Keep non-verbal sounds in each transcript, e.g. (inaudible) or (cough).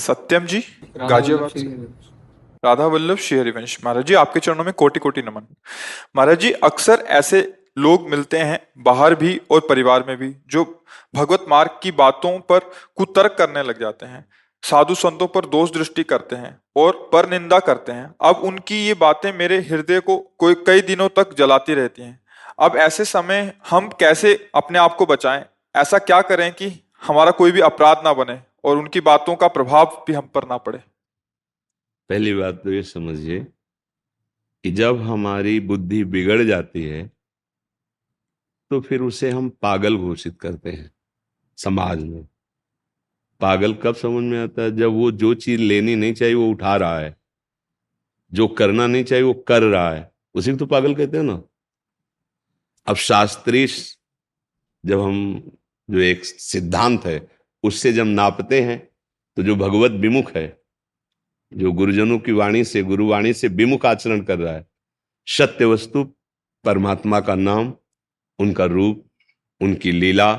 सत्यम जी गाजियाबाद से। राधा वल्लभ श्री हरिवंश महाराज जी आपके चरणों में कोटि कोटि नमन। महाराज जी अक्सर ऐसे लोग मिलते हैं बाहर भी और परिवार में भी जो भगवत मार्ग की बातों पर कुतर्क करने लग जाते हैं। साधु संतों पर दोष दृष्टि करते हैं और पर निंदा करते हैं। अब उनकी ये बातें मेरे हृदय को कोई कई दिनों तक जलाती रहती हैं। अब ऐसे समय हम कैसे अपने आप को बचाएँ? ऐसा क्या करें कि हमारा कोई भी अपराध ना बने? और उनकी बातों का प्रभाव भी हम पर ना पड़े। पहली बात तो ये समझिए कि जब हमारी बुद्धि बिगड़ जाती है तो फिर उसे हम पागल घोषित करते हैं समाज में। पागल कब समझ में आता है? जब वो जो चीज़ लेनी नहीं चाहिए, वो उठा रहा है। जो करना नहीं चाहिए, वो कर रहा है। उसी को तो पागल कहते हैं ना। अब शास्त्रीय जब हम जो एक सिद्धांत है उससे जब नापते हैं तो जो भगवत विमुख है, जो गुरुजनों की वाणी से गुरुवाणी से विमुख आचरण कर रहा है, सत्य वस्तु परमात्मा का नाम, उनका रूप, उनकी लीला,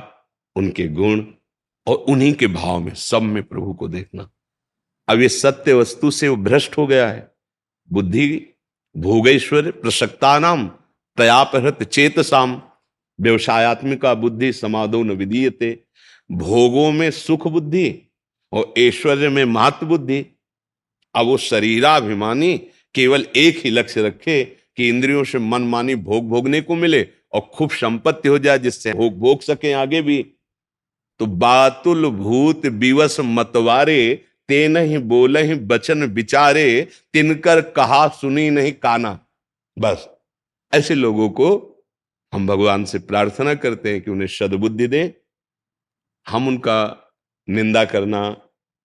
उनके गुण और उन्हीं के भाव में सब में प्रभु को देखना। अब ये सत्य वस्तु से वो भ्रष्ट हो गया है। बुद्धि, भोगेश्वर प्रसक्ता नाम तयापहृत चेत साम व्यवसायत्मिका बुद्धि समाधो न विदीयते भोगों में सुख बुद्धि और ऐश्वर्य में महत्व बुद्धि। अब वो शरीराभिमानी केवल एक ही लक्ष्य रखे कि इंद्रियों से मन मानी भोग भोगने को मिले और खूब संपत्ति हो जाए जिससे भोग भोग सके आगे भी। तो बातुल भूत विवश मतवारे ते नहीं बोले ही बचन विचारे, तिनकर कहा सुनी नहीं काना। बस, ऐसे लोगों को हम भगवान से प्रार्थना करते हैं कि उन्हें सदबुद्धि दें हम उनका निंदा करना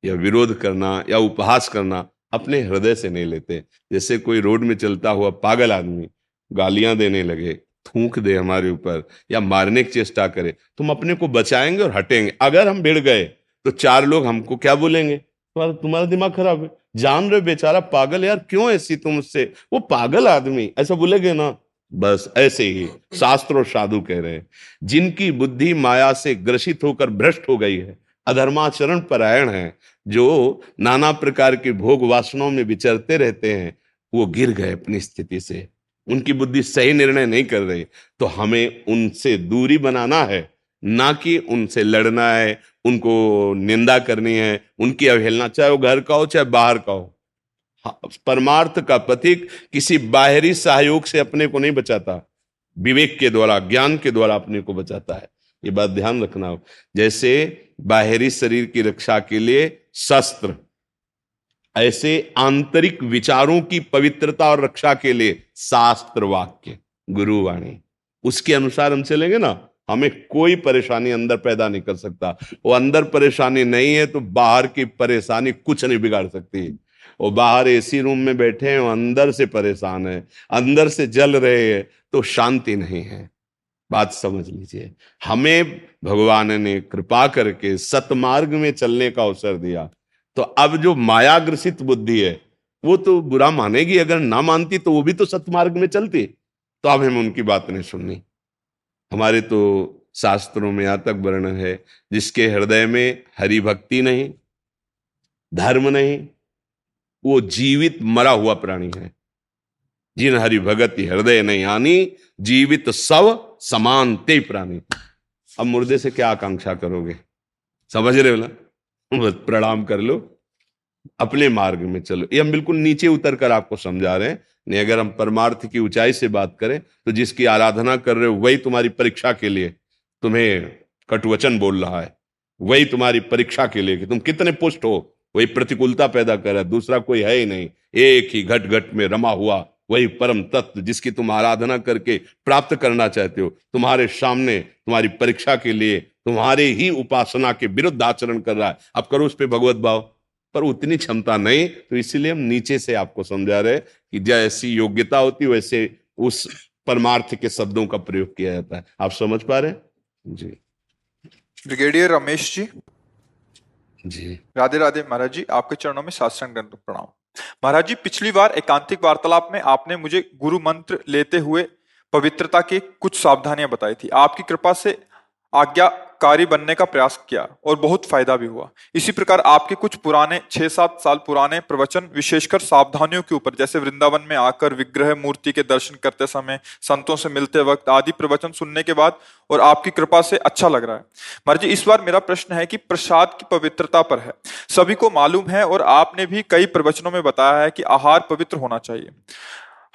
या विरोध करना या उपहास करना अपने हृदय से नहीं लेते। जैसे कोई रोड में चलता हुआ पागल आदमी गालियाँ देने लगे, थूक दे हमारे ऊपर या मारने की चेष्टा करे तुम अपने को बचाएँगे और हटेंगे। अगर हम भिड़ गए तो चार लोग हमको क्या बोलेंगे? तुम्हारा तुम्हारा दिमाग खराब है। जान रहे बेचारा पागल यार, क्यों ऐसी तुम उससे? वो पागल आदमी, ऐसा बोलेगे ना। बस ऐसे ही शास्त्र साधु कह रहे हैं, जिनकी बुद्धि माया से ग्रसित होकर भ्रष्ट हो गई है, अधर्माचरण परायण है, जो नाना प्रकार के भोग वासनाओं में विचरते रहते हैं, वो गिर गए अपनी स्थिति से। उनकी बुद्धि सही निर्णय नहीं कर रही तो हमें उनसे दूरी बनाना है, ना कि उनसे लड़ना है, उनको निंदा करनी है, उनकी अवहेलना, चाहे वो घर का हो, चाहे बाहर का हो। परमार्थ का प्रतीक किसी बाहरी सहयोग से अपने को नहीं बचाता। विवेक के द्वारा, ज्ञान के द्वारा अपने को बचाता है। ये बात ध्यान रखना। हो जैसे बाहरी शरीर की रक्षा के लिए शस्त्र, ऐसे आंतरिक विचारों की पवित्रता और रक्षा के लिए शास्त्र वाक्य, गुरुवाणी। उसके अनुसार हम चलेंगे ना, हमें कोई परेशानी अंदर पैदा नहीं कर सकता। वो अंदर परेशानी नहीं है तो बाहर की परेशानी कुछ नहीं बिगाड़ सकती। वो बाहर एसी रूम में बैठे हैं अंदर से परेशान है, अंदर से जल रहे हैं तो शांति नहीं है। बात समझ लीजिए। हमें भगवान ने कृपा करके सतमार्ग में चलने का अवसर दिया। तो अब जो मायाग्रसित बुद्धि है, वो तो बुरा मानेगी, अगर ना मानती तो वो भी तो सतमार्ग में चलती। तो अब हमें उनकी बात नहीं सुननी। हमारे तो शास्त्रों में यहाँ तक वर्णन है, जिसके हृदय में हरि भक्ति नहीं, धर्म नहीं वो जीवित मरा हुआ प्राणी है। जिन हरि भगत हृदय नहीं आनी, जीवित सब समान ते प्राणी। अब मुर्दे से क्या आकांक्षा करोगे? समझ रहे हो ना? प्रणाम कर लो। अपने मार्ग में चलो। ये हम बिल्कुल नीचे उतर कर आपको समझा रहे हैं। नहीं, अगर हम परमार्थ की ऊंचाई से बात करें तो जिसकी आराधना कर रहे हो, वही तुम्हारी परीक्षा के लिए तुम्हें कटुवचन बोल रहा है। वही तुम्हारी परीक्षा के लिए कि तुम कितने पुष्ट हो। वही प्रतिकूलता पैदा कर रहा है दूसरा कोई है ही नहीं। एक ही घट घट में रमा हुआ, वही परम तत्व जिसकी तुम आराधना करके प्राप्त करना चाहते हो। तुम्हारे सामने, तुम्हारी परीक्षा के लिए, तुम्हारे ही उपासना के विरुद्ध आचरण कर रहा है। अब करो उस पर भगवत भाव। पर उतनी क्षमता नहीं तो इसीलिए हम नीचे से आपको समझा रहे कि जैसी योग्यता होती, वैसे उस परमार्थ के शब्दों का प्रयोग किया जाता है। आप समझ पा रहे जी। ब्रिगेडियर रमेश जी। जी। राधे राधे, महाराज जी, आपके चरणों में शास्त्रांग प्रणाम। महाराज जी, पिछली बार एकांतिक वार्तालाप में आपने मुझे गुरु मंत्र लेते हुए पवित्रता के कुछ सावधानियाँ बताई थी। आपकी कृपा से आज्ञाकारी बनने का प्रयास किया और बहुत फ़ायदा भी हुआ। इसी प्रकार आपके कुछ पुराने छह सात साल पुराने प्रवचन विशेषकर सावधानियों के ऊपर, जैसे वृंदावन में आकर विग्रह मूर्ति के दर्शन करते समय, संतों से मिलते वक्त आदि प्रवचन सुनने के बाद और आपकी कृपा से अच्छा लग रहा है। महाराज जी इस बार मेरा प्रश्न है कि प्रसाद की पवित्रता पर है। सभी को मालूम है और आपने भी कई प्रवचनों में बताया है कि आहार पवित्र होना चाहिए।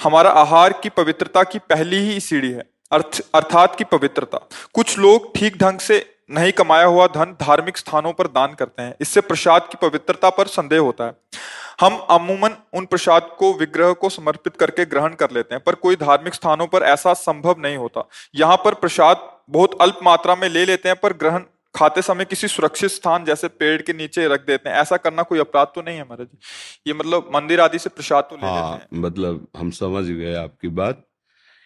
हमारा आहार की पवित्रता की पहली ही सीढ़ी है। अर्थ अर्थात की पवित्रता। कुछ लोग ठीक ढंग से नहीं कमाया हुआ धन धार्मिक स्थानों पर दान करते हैं। इससे प्रसाद की पवित्रता पर संदेह होता है। हम अमूमन उन प्रसाद को विग्रह को समर्पित करके ग्रहण कर लेते हैं पर कोई धार्मिक स्थानों पर ऐसा संभव नहीं होता। यहाँ पर प्रसाद बहुत अल्प मात्रा में ले लेते हैं पर ग्रहण खाते समय किसी सुरक्षित स्थान जैसे पेड़ के नीचे रख देते हैं। ऐसा करना कोई अपराध तो नहीं है महाराज ये मतलब मंदिर आदि से प्रसाद तो ले हाँ, लेते हैं। मतलब हम समझ गए आपकी बात।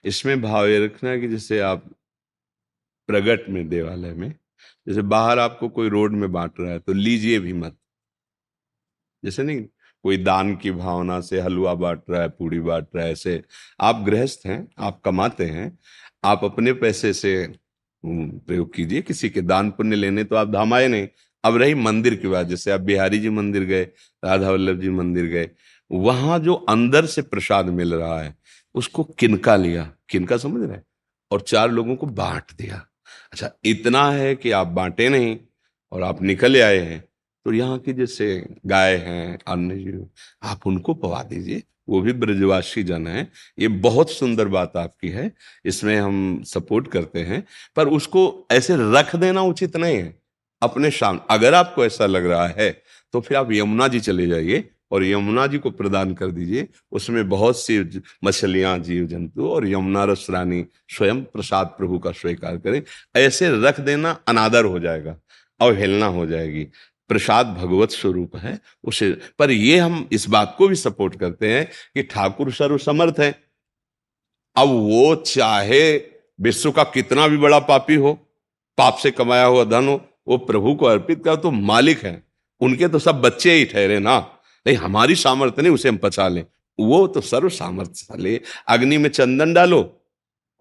इसमें भाव ये रखना कि जैसे आप प्रगट में, देवालय में, जैसे बाहर आपको कोई रोड में बांट रहा है तो लीजिए भी मत। जैसे नहीं, कोई दान की भावना से हलवा बांट रहा है, पूड़ी बांट रहा है, ऐसे आप गृहस्थ हैं, आप कमाते हैं, आप अपने पैसे से प्रयोग कीजिए, किसी के दान पुण्य लेने तो आप धाम आए नहीं। अब रही मंदिर की बात, जैसे आप बिहारी जी मंदिर गए, राधा वल्लभ जी मंदिर गए, वहाँ जो अंदर से प्रसाद मिल रहा है उसको किनका लिया? किनका समझ रहे और चार लोगों को बांट दिया। अच्छा इतना है कि आप बांटे नहीं और आप निकल आए हैं तो यहाँ की जैसे गाय हैं, अन्य जीव, आप उनको पवा दीजिए। वो भी ब्रजवासी जन है। ये बहुत सुंदर बात आपकी है। इसमें हम सपोर्ट करते हैं। पर उसको ऐसे रख देना उचित नहीं है। अपने शाम अगर आपको ऐसा लग रहा है तो फिर आप यमुना जी चले जाइए। और यमुना जी को प्रदान कर दीजिए। उसमें बहुत सी मछलियाँ जीव जंतु और यमुना रस रानी स्वयं प्रसाद प्रभु का स्वीकार करें। ऐसे रख देना अनादर हो जाएगा, अवहेलना हो जाएगी। प्रसाद भगवत स्वरूप है उसे। पर ये हम इस बात को भी सपोर्ट करते हैं कि ठाकुर सर्व समर्थ है। अब वो चाहे विश्व का कितना भी बड़ा पापी हो, पाप से कमाया हुआ धन हो, वो प्रभु को अर्पित कर तो मालिक है। उनके तो सब बच्चे ही ठहरे ना। नहीं, हमारी सामर्थ्य नहीं, उसे हम पचा लें। वो तो सर्व सामर्थ्यशाली अग्नि में चंदन डालो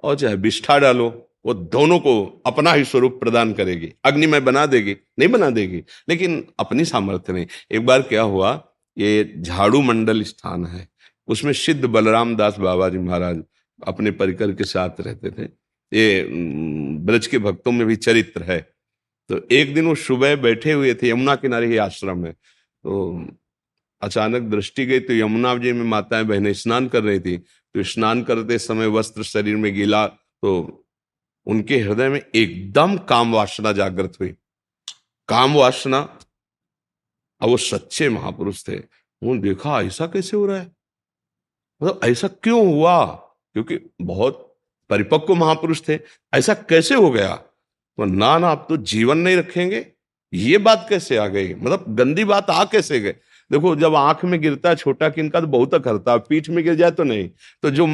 और चाहे बिष्ठा डालो, वो दोनों को अपना ही स्वरूप प्रदान करेगी। अग्नि में बना देगी, नहीं बना देगी, लेकिन अपनी सामर्थ्य नहीं। एक बार क्या हुआ, ये झाड़ू मंडल स्थान है, उसमें सिद्ध बलराम दास बाबा जी महाराज अपने परिकर के साथ रहते थे। ये ब्रज के भक्तों में भी चरित्र है। तो एक दिन वो सुबह बैठे हुए थे, यमुना किनारे ही आश्रम में। तो अचानक दृष्टि गई तो यमुना जी में माताएँ बहनें स्नान कर रही थी। तो स्नान करते समय वस्त्र शरीर में गिला तो उनके हृदय में एकदम काम वासना जागृत हुई। काम वासना? अब वो सच्चे महापुरुष थे। उन्होंने देखा, ऐसा कैसे हो रहा है? मतलब ऐसा क्यों हुआ? क्योंकि बहुत परिपक्व महापुरुष थे। ऐसा कैसे हो गया? तो ना ना आप तो जीवन नहीं रखेंगे। ये बात कैसे आ गई? मतलब गंदी बात आ कैसे गए देखो, जब आँख में गिरता है, छोटा किनका तो बहुत करता पीठ में गिर जाए तो नहीं। तो जो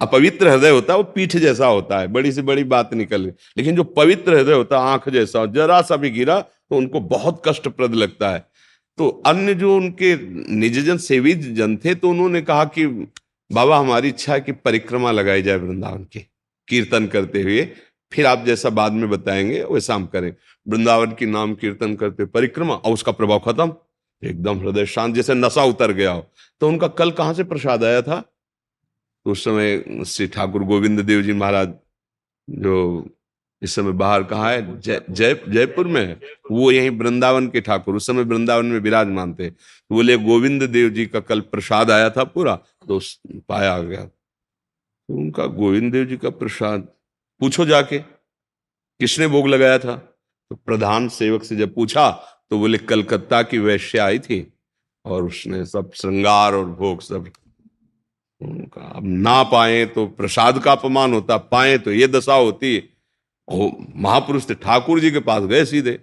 अपवित्र हृदय होता है, वो पीठ जैसा होता है, बड़ी से बड़ी बात निकल लेकिन जो पवित्र हृदय होता है, आँख जैसा जरा सा भी गिरा तो उनको बहुत कष्टप्रद लगता है। तो अन्य जो उनके निजजन, सेवी जन थे तो उन्होंने कहा कि, बाबा, हमारी इच्छा है कि परिक्रमा लगाई जाए वृंदावन की, कीर्तन करते हुए। फिर आप जैसा बाद में बताएँगे, वैसा हम करें। वृंदावन की नाम कीर्तन करते, परिक्रमा, और उसका प्रभाव खत्म। एकदम हृदय शांत, जैसे नशा उतर गया हो। तो उनका कल कहाँ से प्रसाद आया था? तो उस समय श्री ठाकुर गोविंद देव जी महाराज जो इस समय बाहर कहा है? जय जय, जयपुर में है। वो यही वृंदावन के ठाकुर, उस समय वृंदावन में विराजमान थे। तो बोले, गोविंद देव जी का कल प्रसाद आया था पूरा तो पाया गया। तो उनका, गोविंद देव जी का प्रसाद। पूछो जाके, किसने भोग लगाया था? तो प्रधान सेवक से जब पूछा तो बोले, कलकत्ता की वैश्य आई थी और उसने सब श्रृंगार और भोग सब उनका, अब ना पाए तो प्रसाद का अपमान होता, पाए तो ये दशा होती। महापुरुष थे, ठाकुर जी के पास गए सीधे।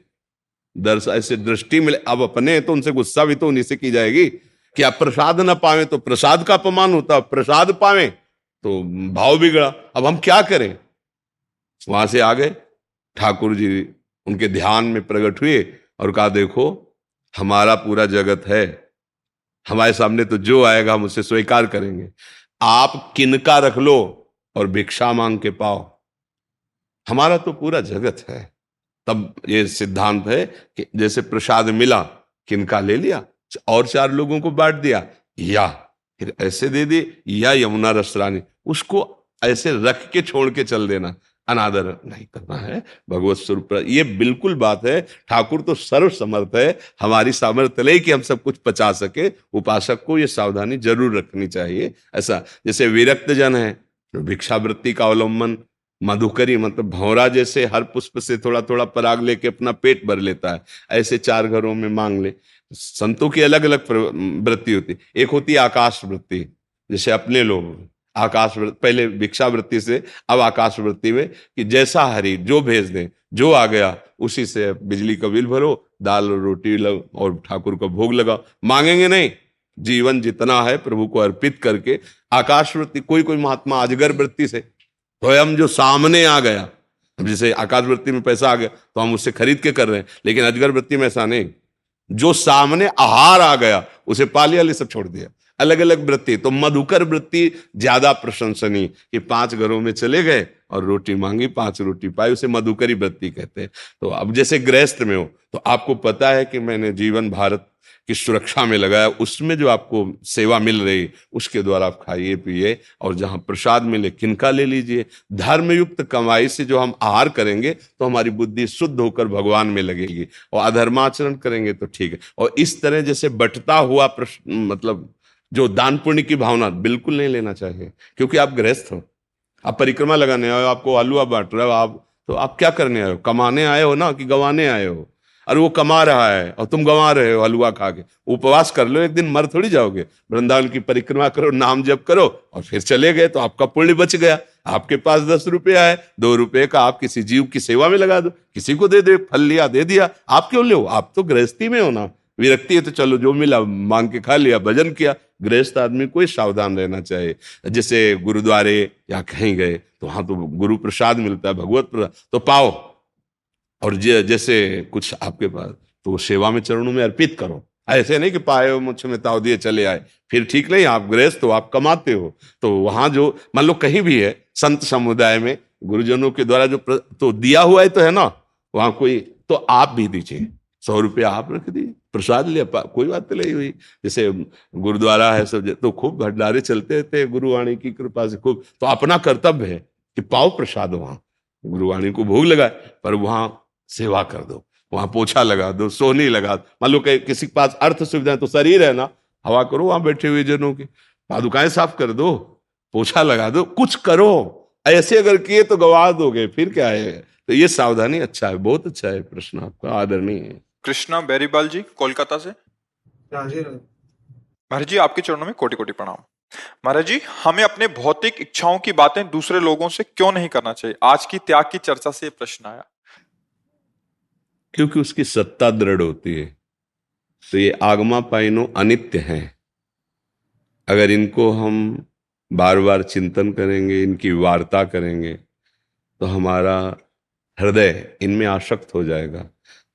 दर्श, ऐसे दृष्टि मिले, अब अपने तो उनसे गुस्सा भी तो उन्हीं से की जाएगी। कि आप प्रसाद ना पावे तो प्रसाद का अपमान होता, प्रसाद पावे तो भाव बिगड़ा। अब हम क्या करें? वहाँ से आ गए ठाकुर जी उनके ध्यान में प्रकट हुए। और कहा, देखो, हमारा पूरा जगत है। हमारे सामने तो जो आएगा, हम उसे स्वीकार करेंगे। आप किनका रख लो और भिक्षा मांग के पाओ। हमारा तो पूरा जगत है। तब ये सिद्धांत है कि जैसे प्रसाद मिला, किनका ले लिया, और चार लोगों को बांट दिया, या फिर ऐसे दे दे या यमुना रसरानी उसको ऐसे रख के छोड़ के चल देना। अनादर नहीं करना है, भगवत स्वरूप ये बिल्कुल बात है, ठाकुर तो सर्व समर्थ है, हमारी सामर्थ्य ले कि हम सब कुछ पचा सके, उपासक को ये सावधानी ज़रूर रखनी चाहिए। ऐसा, जैसे विरक्त जन है भिक्षावृत्ति का अवलंबन, मधुकरी मतलब भौरा जैसे हर पुष्प से थोड़ा थोड़ा पराग लेके अपना पेट भर लेता है, ऐसे चार घरों में मांग ले। संतों की अलग अलग वृत्ति होती, एक होती आकाश वृत्ति, जैसे अपने लोग। आकाश पहले भिक्षा वृत्ति से, अब आकाश वृत्ति में कि जैसा हरी, जो भेज दें, जो आ गया, उसी से बिजली का बिल भरो, दाल और रोटी लग और ठाकुर का भोग लगा मांगेंगे नहीं। जीवन जितना है, प्रभु को अर्पित करके आकाश वृत्ति कोई कोई महात्मा अजगर वृत्ति से स्वयं जो सामने आ गया जैसे आकाश वृत्ति में पैसा आ गया तो हम उससे खरीद के कर रहे हैं। लेकिन अजगर वृत्ति में ऐसा नहीं। जो सामने आहार आ गया, उसे पालिया सब छोड़ दिया। अलग अलग वृत्ति। तो मधुकर वृत्ति ज़्यादा प्रशंसनीय कि पाँच घरों में चले गए और रोटी मांगी, पाँच रोटी पाई, उसे मधुकरी वृत्ति कहते हैं। तो अब जैसे गृहस्थ में हो तो आपको पता है कि मैंने जीवन भारत की सुरक्षा में लगाया, उसमें जो आपको सेवा मिल रही, उसके द्वारा आप खाइए, पिए और जहाँ प्रसाद मिले, किनका ले लीजिए। धर्मयुक्त कमाई से जो हम आहार करेंगे तो हमारी बुद्धि शुद्ध होकर भगवान में लगेगी और अधर्माचरण करेंगे तो ठीक है। और इस तरह जैसे बटता हुआ प्रश्न मतलब जो दान पुण्य की भावना बिल्कुल नहीं लेना चाहिए, क्योंकि आप गृहस्थ हो। आप परिक्रमा लगाने आए हो, आपको आलू आप बांट रहे हो, आप तो आप क्या करने आए हो? कमाने आए हो ना कि गंवाने आए हो? और वो कमा रहा है और तुम गंवा रहे हो हलवा खा के। उपवास कर लो, एक दिन मर थोड़ी जाओगे। वृंदावन की परिक्रमा करो, नाम जप करो और फिर चले गए तो आपका पुण्य बच गया। आपके पास दस रुपया है दो रुपये का आप किसी जीव की सेवा में लगा दो, किसी को दे दे फल लिया, दे दिया आप क्यों लो आप तो गृहस्थी में हो ना। विरक्ति है तो चलो जो मिला, मांग के खा लिया, भजन किया। गृहस्थ आदमी को सावधान रहना चाहिए। जैसे गुरुद्वारे या कहीं गए तो वहाँ तो गुरु प्रसाद मिलता है, भगवत प्रसाद। तो पाओ। और जैसे कुछ आपके पास तो सेवा में चरणों में अर्पित करो। ऐसे नहीं कि पाए मुझमें ताव दिए, चले आए। फिर ठीक नहीं, आप गृहस्थ हो, आप कमाते हो। तो वहाँ जो, मान लो कहीं भी है, संत समुदाय में, गुरुजनों के द्वारा जो तो दिया हुआ है तो है ना, वहाँ कोई तो आप भी दीजिए। सौ रुपया आप रख दिए प्रसाद लिया कोई बात नहीं हुई जैसे गुरुद्वारा है सब तो खूब भंडारे चलते थे गुरुवाणी की कृपा से खूब तो अपना कर्तव्य है कि पाओ प्रसाद वहाँ गुरुवाणी को भोग लगाए, पर वहाँ सेवा कर दो, वहाँ पोछा लगा दो सोनी लगा दो। मान लो किसी के पास अर्थ सुविधा तो शरीर है ना, हवा करो वहाँ बैठे हुए जनों की, पादुकाएँ साफ़ कर दो, पोछा लगा दो, कुछ करो, ऐसे अगर किए तो गवा दोगे, फिर क्या है? तो ये सावधानी अच्छा है, बहुत अच्छा है प्रश्न आपका, आदरणीय। है कृष्णा बेरीबाल जी कोलकाता से। महाराज जी आपके चरणों में कोटि कोटि प्रणाम। महाराज जी हमें अपने भौतिक इच्छाओं की बातें दूसरे लोगों से क्यों नहीं करना चाहिए? आज की त्याग की चर्चा से प्रश्न आया। क्योंकि उसकी सत्ता दृढ़ होती है। तो ये आगमा पाइनो अनित्य है। अगर इनको हम बार बार चिंतन करेंगे इनकी वार्ता करेंगे तो हमारा हृदय इनमें आसक्त हो जाएगा।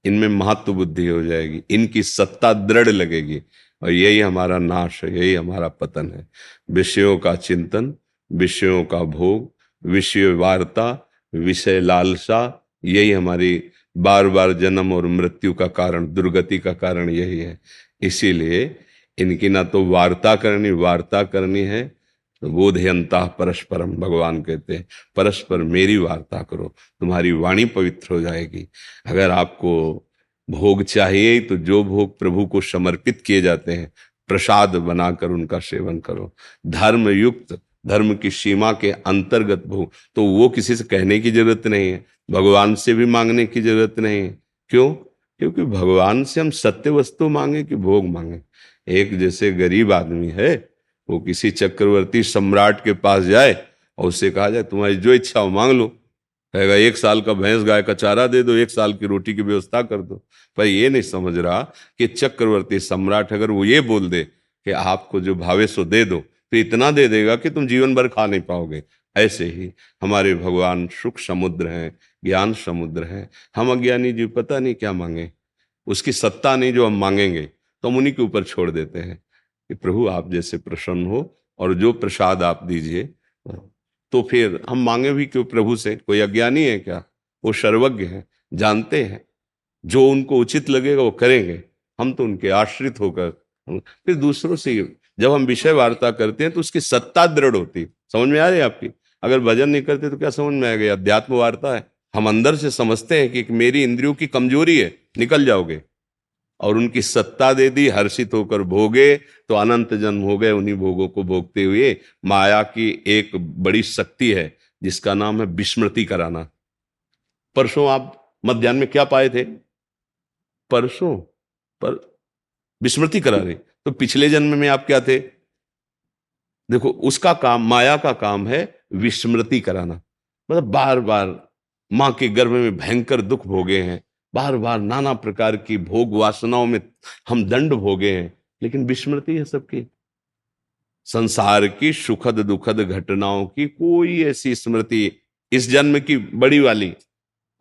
इनमें महत्व बुद्धि हो जाएगी, इनकी सत्ता दृढ़ लगेगी और यही हमारा नाश है, यही हमारा पतन है। विषयों का चिंतन, विषयों का भोग, विषय वार्ता, विषय लालसा, यही हमारी बार बार जन्म और मृत्यु का कारण, दुर्गति का कारण यही है। इसीलिए इनकी ना तो वार्ता करनी वार्ता करनी है तो बोधयंता परस्परम भगवान कहते हैं, परस्पर मेरी वार्ता करो, तुम्हारी वाणी पवित्र हो जाएगी। अगर आपको भोग चाहिए तो जो भोग प्रभु को समर्पित किए जाते हैं, प्रसाद बनाकर उनका सेवन करो। धर्म युक्त धर्म की सीमा के अंतर्गत भोग तो वो किसी से कहने की ज़रूरत नहीं है, भगवान से भी मांगने की ज़रूरत नहीं है। क्यों? क्योंकि भगवान से हम सत्य वस्तु मांगे कि भोग मांगे। एक जैसे गरीब आदमी है वो किसी चक्रवर्ती सम्राट के पास जाए और उससे कहा जाए, तुम्हारी जो इच्छा हो मांग लो। कहेगा, एक साल का भैंस गाय का चारा दे दो, एक साल की रोटी की व्यवस्था कर दो। पर ये नहीं समझ रहा कि चक्रवर्ती सम्राट अगर वो ये बोल दे कि आपको जो भावे सो दे दो तो इतना दे देगा कि तुम जीवन भर खा नहीं पाओगे। ऐसे ही हमारे भगवान सुख समुद्र हैं, ज्ञान समुद्र हैं। हम अज्ञानी जी पता नहीं क्या मांगे? उसकी सत्ता नहीं जो हम मांगेंगे तो हम उन्हीं के ऊपर छोड़ देते हैं। कि प्रभु, आप जैसे प्रसन्न हो और जो प्रसाद आप दीजिए। तो फिर हम मांगे भी क्यों प्रभु से? कोई अज्ञानी है क्या? वो सर्वज्ञ है, जानते हैं। जो उनको उचित लगेगा, वो करेंगे। हम तो उनके आश्रित होकर फिर दूसरों से जब हम विषय वार्ता करते हैं तो उसकी सत्ता दृढ़ होती समझ में आ रही है आपकी? अगर भजन नहीं करते तो क्या समझ में आएगा अध्यात्म वार्ता है। हम अंदर से समझते हैं कि मेरी इंद्रियों की कमज़ोरी है, निकल जाओगे। और उनकी सत्ता दे दी, हर्षित होकर भोगे तो अनंत जन्म हो गए उन्हीं भोगों को भोगते हुए। माया की एक बड़ी शक्ति है, जिसका नाम है विस्मृति कराना। परसों आप मध्यान्ह में क्या पाए थे? परसों? पर विस्मृति करा रहे। तो पिछले जन्म में आप क्या थे? देखो, उसका काम, माया का काम है विस्मृति कराना। मतलब बार बार माँ के गर्भ में भयंकर दुख भोगे हैं। बार बार नाना प्रकार की भोग वासनाओं में हम दंड भोगे हैं, लेकिन विस्मृति है सबकी। संसार की सुखद दुखद घटनाओं की कोई ऐसी स्मृति इस जन्म की बड़ी वाली।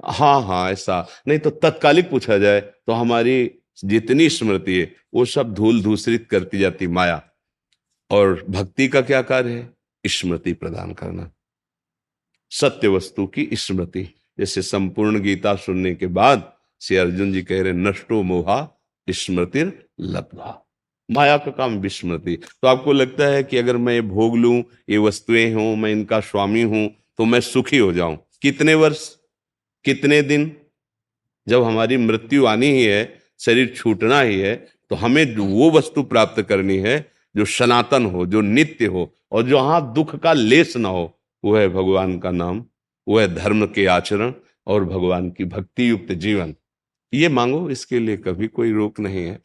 हाँ हाँ ऐसा। नहीं तो तत्कालिक पूछा जाए तो हमारी जितनी स्मृति है, वो सब धूल धूसरित करती जाती माया। और भक्ति का क्या कार्य है? स्मृति प्रदान करना। सत्य वस्तु की स्मृति। जैसे संपूर्ण गीता सुनने के बाद श्री अर्जुन जी कह रहे, नष्टो मोहा स्मृति लब्धा माया का काम विस्मृति। तो आपको लगता है कि अगर मैं ये भोग लू, ये वस्तुएँ हूँ, मैं इनका स्वामी हूँ तो मैं सुखी हो जाऊँ? कितने वर्ष, कितने दिन? जब हमारी मृत्यु आनी ही है, शरीर छूटना ही है तो हमें वो वस्तु प्राप्त करनी है, जो सनातन हो, जो नित्य हो, और जो हाँ दुख का लेस ना हो वह है भगवान का नाम वह धर्म के आचरण और भगवान की भक्ति युक्त जीवन। ये मांगो, इसके लिए कभी कोई रोक नहीं है।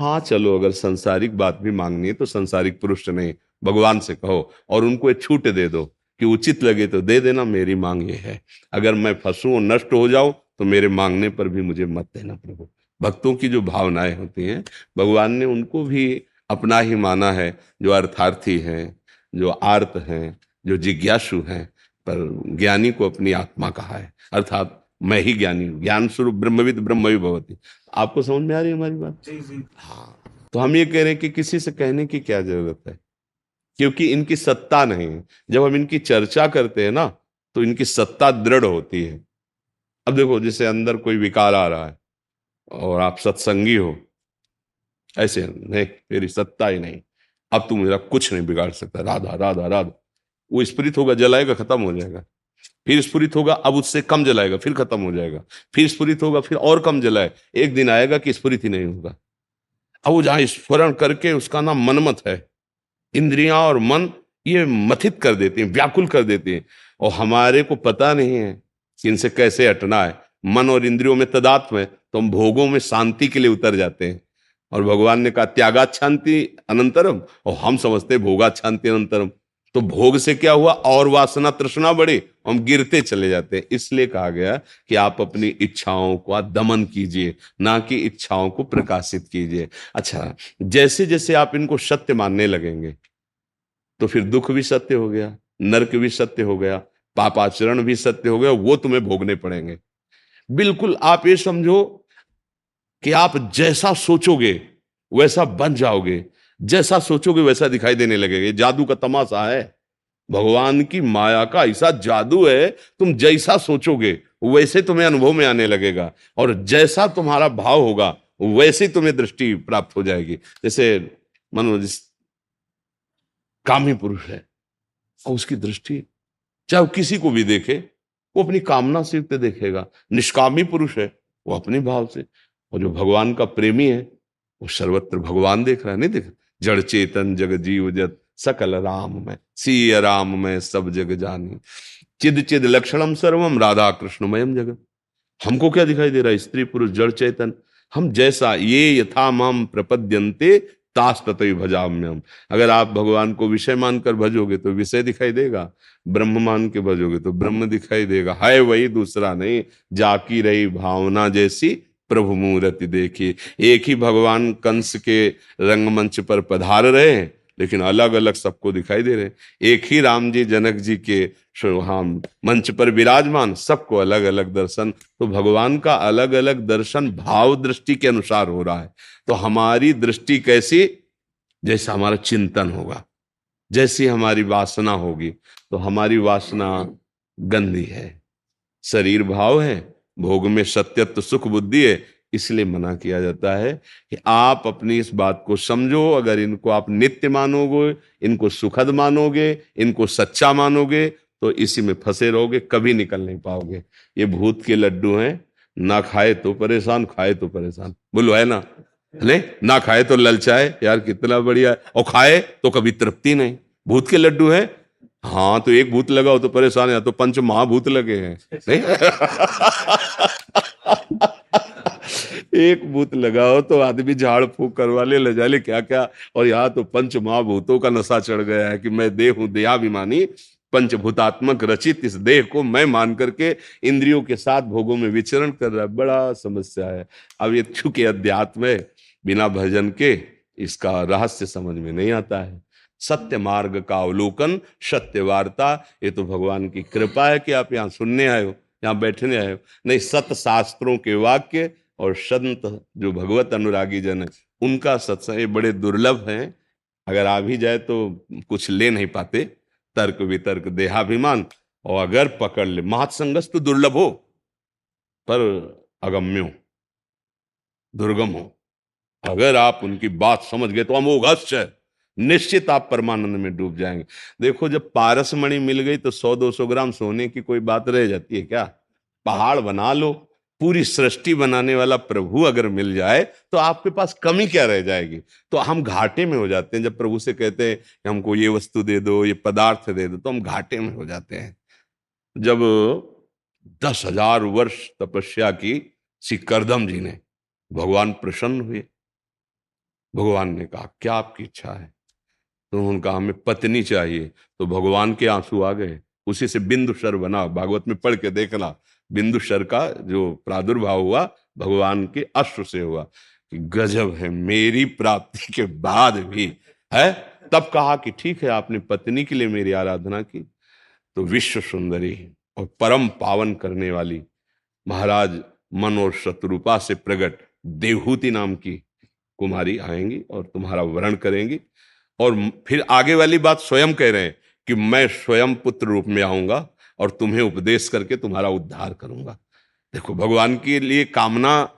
हाँ चलो, अगर संसारिक बात भी मांगनी है तो संसारिक पुरुष नहीं, भगवान से कहो और उनको एक छूट दे दो कि उचित लगे तो दे देना, मेरी मांग ये है। अगर मैं फंसू और नष्ट हो जाऊँ तो मेरे मांगने पर भी मुझे मत देना प्रभु। भक्तों की जो भावनाएँ होती हैं, भगवान ने उनको भी अपना ही माना है, जो अर्थार्थी हैं, जो आर्त हैं, जो जिज्ञासु हैं, पर ज्ञानी को अपनी आत्मा कहा है। अर्थात मैं ही ज्ञानी हूँ। ज्ञान स्वरूप ब्रह्मविद ब्रह्म भी भवती। आपको समझ में आ रही है हमारी बात? जी जी। हाँ। तो हम ये कह रहे हैं कि किसी से कहने की क्या ज़रूरत है? क्योंकि इनकी सत्ता नहीं है। जब हम इनकी चर्चा करते हैं ना तो इनकी सत्ता दृढ़ होती है। अब देखो जैसे अंदर कोई विकार आ रहा है और आप सत्संगी हो ऐसे नहीं तेरी सत्ता ही नहीं। अब तू मेरा कुछ नहीं बिगाड़ सकता। राधा राधा राधा। वो स्प्रित होगा जलाएगा खत्म हो जाएगा। फिर स्फुरित होगा, अब उससे कम जलाएगा, फिर खत्म हो जाएगा। फिर स्फुरित होगा, फिर और कम जलाए। एक दिन आएगा कि स्फुरित ही नहीं होगा। अब वो जहाँ स्फुरण करके उसका नाम मनमत है, इंद्रियाँ और मन, ये मथित कर देती हैं, व्याकुल कर देती हैं। और हमारे को पता नहीं है कि इनसे कैसे हटना है। मन और इंद्रियों में तदात्म है तो हम भोगों में शांति के लिए उतर जाते हैं। और भगवान ने कहा त्यागा शांति अनंतरम। और हम समझते भोगा शांति अनंतरम। तो भोग से क्या हुआ? और वासना तृष्णा बढ़े। हम गिरते चले जाते हैं। इसलिए कहा गया कि आप अपनी इच्छाओं का दमन कीजिए, ना कि इच्छाओं को प्रकाशित कीजिए। अच्छा जैसे जैसे आप इनको सत्य मानने लगेंगे तो फिर दुख भी सत्य हो गया, नरक भी सत्य हो गया, पापाचरण भी सत्य हो गया, वो तुम्हें भोगने पड़ेंगे। बिल्कुल आप ये समझो कि आप जैसा सोचोगे, वैसा बन जाओगे। जैसा सोचोगे वैसा दिखाई देने लगेगा। जादू का तमाशा है। भगवान की माया का ऐसा जादू है, तुम जैसा सोचोगे, वैसे तुम्हें अनुभव में आने लगेगा। और जैसा तुम्हारा भाव होगा, वैसे तुम्हें दृष्टि प्राप्त हो जाएगी। जैसे मनो जिस कामी पुरुष है, और उसकी दृष्टि, चाहे किसी को भी देखे, वो अपनी कामना से युक्त देखेगा। निष्कामी पुरुष है, वो अपने भाव से। और जो भगवान का प्रेमी है, वो सर्वत्र भगवान देख रहा है, नहीं देख जड़ चेतन जग जीव जत, सकल राम में सी राम में, सब जग जानी। चिद चिद लक्षणम सर्वम, राधा कृष्णमयम जगत हमको क्या दिखाई दे रहा है? स्त्री पुरुष, जड़ चेतन। हम जैसा ये यथा माम प्रपद्यंते तास तत्व भजाम्यम अगर आप भगवान को विषय मानकर भजोगे तो विषय दिखाई देगा। ब्रह्म मान के भजोगे तो ब्रह्म दिखाई देगा। है वही दूसरा नहीं, जाकी रही भावना जैसी प्रभु मूर्ति देखिए एक ही भगवान कंस के रंगमंच पर पधार रहे हैं, लेकिन अलग अलग सबको दिखाई दे रहे हैं। एक ही राम जी, जनक जी के हम मंच पर विराजमान, सबको अलग अलग दर्शन। तो भगवान का अलग अलग दर्शन भाव दृष्टि के अनुसार हो रहा है। तो हमारी दृष्टि कैसी? जैसा हमारा चिंतन होगा, जैसी हमारी वासना होगी तो हमारी वासना गंदी है, शरीर भाव है भोग में सत्यत्व, सुख बुद्धि है, इसलिए मना किया जाता है कि आप अपनी इस बात को समझो। अगर इनको आप नित्य मानोगे, इनको सुखद मानोगे, इनको सच्चा मानोगे तो इसी में फंसे रहोगे, कभी निकल नहीं पाओगे। ये भूत के लड्डू हैं। ना खाए तो परेशान, खाए तो परेशान। बोलो, है ना? नहीं, ना खाए तो ललचाए। यार, कितना बढ़िया। और खाए तो कभी तृप्ति नहीं। भूत के लड्डू है हाँ तो एक भूत लगाओ तो परेशान है तो पंच महाभूत लगे हैं। नहीं? (laughs) एक भूत लगाओ तो आदमी झाड़ फूक करवा ले ले जाले क्या क्या? और यहाँ तो पंच महाभूतों का नशा चढ़ गया है कि मैं देह हूँ, देहाभिमानी, पंचभूतात्मक रचित इस देह को मैं मान करके इंद्रियों के साथ भोगों में विचरण कर रहा है। बड़ा समस्या है। अब ये चूँकि अध्यात्म है, बिना भजन के इसका रहस्य समझ में नहीं आता है। सत्य मार्ग का अवलोकन, सत्य वार्ता, ये तो भगवान की कृपा है कि आप यहाँ सुनने आए हो, यहाँ बैठने आए हो। नहीं सत्य शास्त्रों के वाक्य और संत जो भगवत अनुरागी जन है, उनका सत्संग बड़े दुर्लभ हैं। अगर आ भी जाए तो कुछ ले नहीं पाते, तर्क वितर्क, देहाभिमान, और अगर पकड़ ले महत्संगस तो दुर्लभ हो, पर अगम्यो दुर्गम हो। अगर आप उनकी बात समझ गए तो अमोघस्य है। निश्चित आप परमानंद में डूब जाएँगे। देखो, जब पारस मणि मिल गई तो सौ दो सौ ग्राम सोने की कोई बात रह जाती है क्या? पहाड़ बना लो, पूरी सृष्टि बनाने वाला प्रभु अगर मिल जाए तो आपके पास कमी क्या रह जाएगी? तो हम घाटे में हो जाते हैं। जब प्रभु से कहते हैं कि हमको ये वस्तु दे दो, ये पदार्थ दे दो तो हम घाटे में हो जाते हैं। जब दस हज़ार वर्ष तपस्या की श्री करदम जी ने, भगवान प्रसन्न हुए। भगवान ने कहा, क्या आपकी इच्छा है? तो उन्होंने कहा हमें पत्नी चाहिए। तो भगवान के आँसू आ गए। उसी से बिंदु शर बना। भागवत में पढ़ के देखना। बिंदु शर का जो प्रादुर्भाव हुआ, भगवान के अश्व से हुआ गजब है, मेरी प्राप्ति के बाद भी है। तब कहा कि ठीक है, आपने पत्नी के लिए मेरी आराधना की। तो विश्व सुंदरी और परम पावन करने वाली महाराज मन और शत्रुपा से प्रकट देवहूति नाम की कुमारी आएँगी और तुम्हारा वर्ण करेंगी। और फिर आगे वाली बात स्वयं कह रहे हैं कि मैं स्वयं पुत्र रूप में आऊँगा और तुम्हें उपदेश करके तुम्हारा उद्धार करूँगा। देखो, भगवान के लिए कामना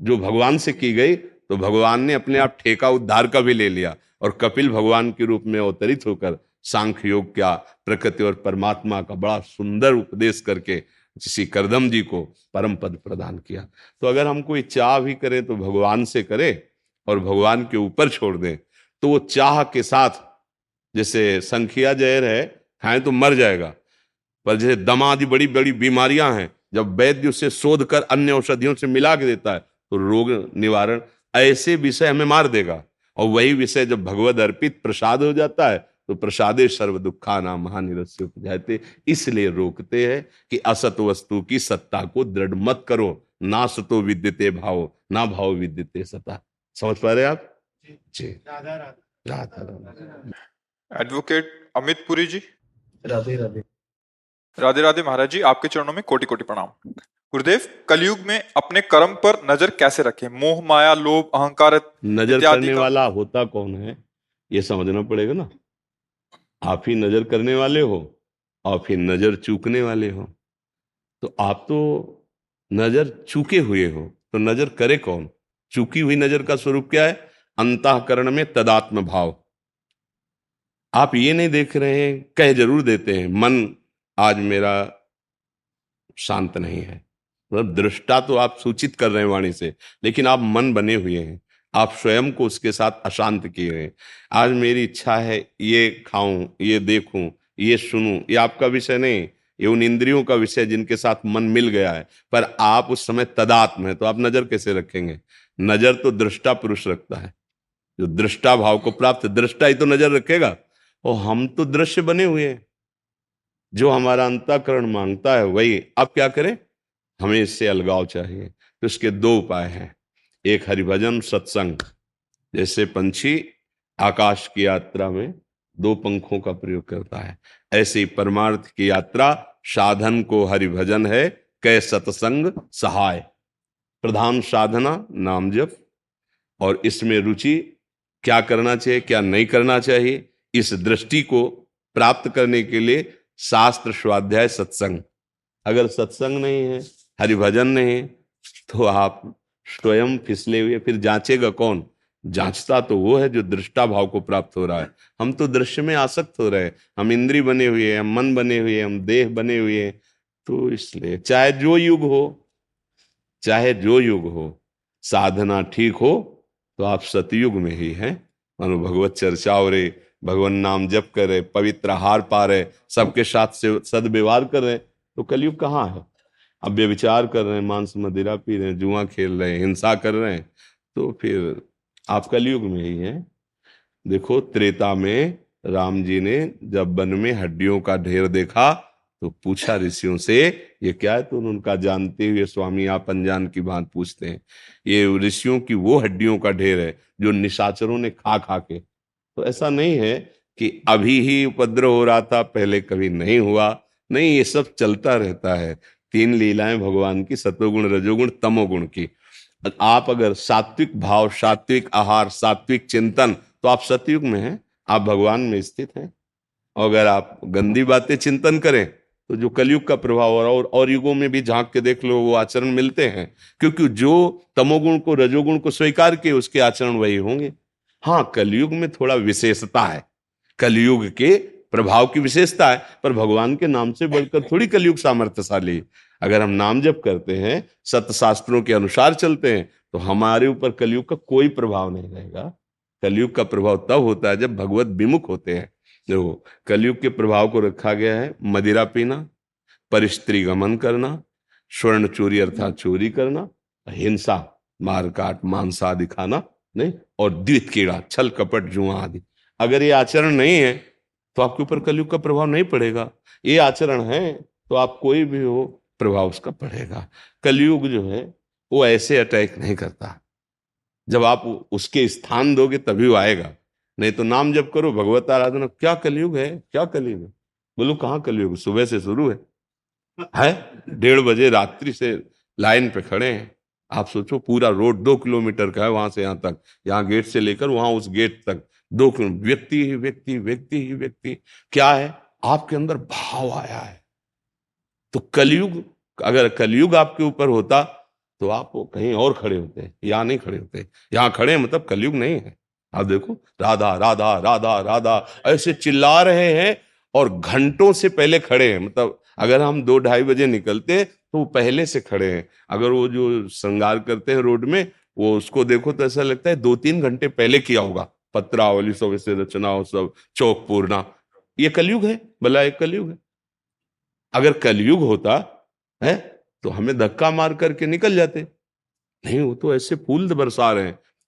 जो भगवान से की गई तो भगवान ने अपने आप ठेका उद्धार का भी ले लिया और कपिल भगवान के रूप में अवतरित होकर सांख्य योग क्या, प्रकृति और परमात्मा का बड़ा सुंदर उपदेश करके श्री करदम जी को परम पद प्रदान किया। तो अगर हम कोई चाह भी करें तो भगवान से करें और भगवान के ऊपर छोड़ दें। तो वो चाह के साथ जैसे संखिया जहर है, खाएँ तो मर जाएगा। पर जैसे दमा आदि बड़ी बड़ी बीमारियाँ हैं, जब वैद्य उसे शोध कर अन्य औषधियों से मिला के देता है तो रोग निवारण ऐसे विषय हमें मार देगा। और वही विषय जब भगवत अर्पित प्रसाद हो जाता है तो प्रसादे सर्व दुखा नाम महानिरस्य उपजाते इसलिए रोकते हैं कि असत वस्तु की सत्ता को दृढ़ मत करो। ना सतो विद्यते भाव, ना भाव विद्यते सता। समझ पा रहे आप? जी। राधा राधा। एडवोकेट अमित पुरी जी। राधे राधे। राधे राधे महाराज जी आपके चरणों में कोटि कोटि प्रणाम। गुरुदेव कलयुग में अपने कर्म पर नज़र कैसे रखें? मोह माया लोभ अहंकार नज़र करने वाला होता कौन है? ये समझना पड़ेगा ना। आप ही नज़र करने वाले हो और फिर नज़र चूकने वाले हो। तो आप तो नज़र चूके हुए हो तो नज़र करे कौन? चूकी हुई नज़र का स्वरूप क्या है? अंतकरण में तदात्म भाव आप ये नहीं देख रहे हैं, कह ज़रूर देते हैं, मन आज मेरा शांत नहीं है। मतलब दृष्टा तो आप सूचित कर रहे हैं वाणी से, लेकिन आप मन बने हुए हैं। आप स्वयं को उसके साथ अशांत किए हैं। आज मेरी इच्छा है, ये खाऊं, ये देखूँ, ये सुनूं, ये आपका विषय नहीं, ये उन इंद्रियों का विषय जिनके साथ मन मिल गया है। पर आप उस समय तदात्म है तो आप नज़र कैसे रखेंगे? नज़र तो दृष्टा पुरुष रखता है। जो दृष्टा भाव को प्राप्त दृष्टा ही तो नज़र रखेगा। और हम तो दृश्य बने हुए हैं। जो हमारा अंताकरण माँगता है, वही अब क्या करें? हमें इससे अलगाव चाहिए। तो इसके दो उपाय हैं। एक, हरिभजन, सत्संग। जैसे पंछी आकाश की यात्रा में दो पंखों का प्रयोग करता है। ऐसी परमार्थ की यात्रा, साधन को हरिभजन है कै सत्संग सहाय। प्रधान साधना, नाम जप। और इसमें रुचि क्या करना चाहिए, क्या नहीं करना चाहिए, इस दृष्टि को प्राप्त करने के लिए शास्त्र स्वाध्याय सत्संग। अगर सत्संग नहीं है, हरिभजन नहीं है तो आप स्वयं फिसले हुए, फिर जांचेगा कौन? जांचता तो वो है जो दृष्टा भाव को प्राप्त हो रहा है। हम तो दृश्य में आसक्त हो रहे हैं। हम इंद्री बने हुए हैं, हम मन बने हुए हैं, हम देह बने हुए हैं। तो इसलिए चाहे जो युग हो, चाहे जो युग हो, साधना ठीक हो तो आप सतयुग में ही हैं। मानो भगवत चर्चा हो रहे, भगवान नाम जप कर रहे, पवित्र हार पा रहे, सबके साथ से सदव्यवहार कर रहे तो कलयुग कहाँ है? अब विचार कर रहे हैं, मांस मदिरा पी रहे हैं, जुआ खेल रहे हैं, हिंसा कर रहे हैं तो फिर आप कलयुग में ही हैं। देखो, त्रेता में राम जी ने जब वन में हड्डियों का ढेर देखा तो पूछा ऋषियों से ये क्या है? तो उनका जानते हुए स्वामी आप अनजान की बात पूछते हैं। ये ऋषियों की वो हड्डियों का ढेर है, जो निशाचरों ने खा खा के। तो ऐसा नहीं है कि अभी ही उपद्रव हो रहा था, पहले कभी नहीं हुआ। नहीं, ये सब चलता रहता है। तीन लीलाएँ भगवान की सतोगुण रजोगुण, तमोगुण की। आप अगर सात्विक भाव, सात्विक आहार, सात्विक चिंतन तो आप सतयुग में हैं। आप भगवान में स्थित हैं। अगर आप गंदी बातें चिंतन करें तो जो कलयुग का प्रभाव हो रहा और, और युगों में भी झाँक के देख लो वो आचरण मिलते हैं। क्योंकि जो तमोगुण को रजोगुण को स्वीकार किए उसके आचरण वही होंगे। हाँ कलयुग में थोड़ा विशेषता है। कलयुग के प्रभाव की विशेषता है पर भगवान के नाम से बढ़कर थोड़ी कलयुग सामर्थ्यशाली अगर हम नाम जप करते हैं सत्य शास्त्रों के अनुसार चलते हैं तो हमारे ऊपर कलयुग का कोई प्रभाव नहीं रहेगा। कलयुग का प्रभाव तब होता है जब भगवत विमुख होते हैं। देखो, कलयुग के प्रभाव को रखा गया है, मदिरा पीना, परिस्त्री गमन करना, स्वर्ण चोरी अर्थात चोरी करना हिंसा मारकाट मांसा दिखाना नहीं, और द्वित कीड़ा, छल कपट, जुआ आदि। अगर ये आचरण नहीं है तो आपके ऊपर कलयुग का प्रभाव नहीं पड़ेगा। ये आचरण है तो आप कोई भी हो, प्रभाव उसका पड़ेगा। कलयुग जो है, वो ऐसे अटैक नहीं करता। जब आप उसके स्थान दोगे, तभी वो आएगा। नहीं तो नाम जब करो, भगवत आराधना। क्या कलयुग है? क्या कलयुग है? बोलो, कहाँ कलयुग सुबह से शुरू है। है? डेढ़ बजे रात्रि से लाइन पे खड़े हैं। आप सोचो, पूरा रोड दो किलोमीटर का है वहाँ से यहाँ तक। यहाँ गेट से लेकर वहाँ उस गेट तक। दो व्यक्ति ही व्यक्ति व्यक्ति ही व्यक्ति। क्या है? आपके अंदर भाव आया है। तो कलयुग, अगर कलयुग आपके ऊपर होता तो आप कहीं और खड़े होते यहाँ नहीं खड़े होते। यहाँ खड़े मतलब कलयुग नहीं है। आप देखो, राधा राधा राधा राधा, ऐसे चिल्ला रहे हैं और घंटों से पहले खड़े हैं। मतलब अगर हम दो ढाई बजे निकलते तो वो पहले से खड़े हैं। अगर वो जो श्रृंगार करते हैं रोड में, वो उसको देखो तो ऐसा लगता है दो तीन घंटे पहले किया होगा। पत्रावली सब, ऐसे रचना सब, चौक पूर्णा ये कलयुग है, भला एक कलयुग है। अगर कलयुग होता, है तो हमें धक्का मार करके निकल जाते। नहीं, वो तो ऐसे फूल बरसा रहे हैं।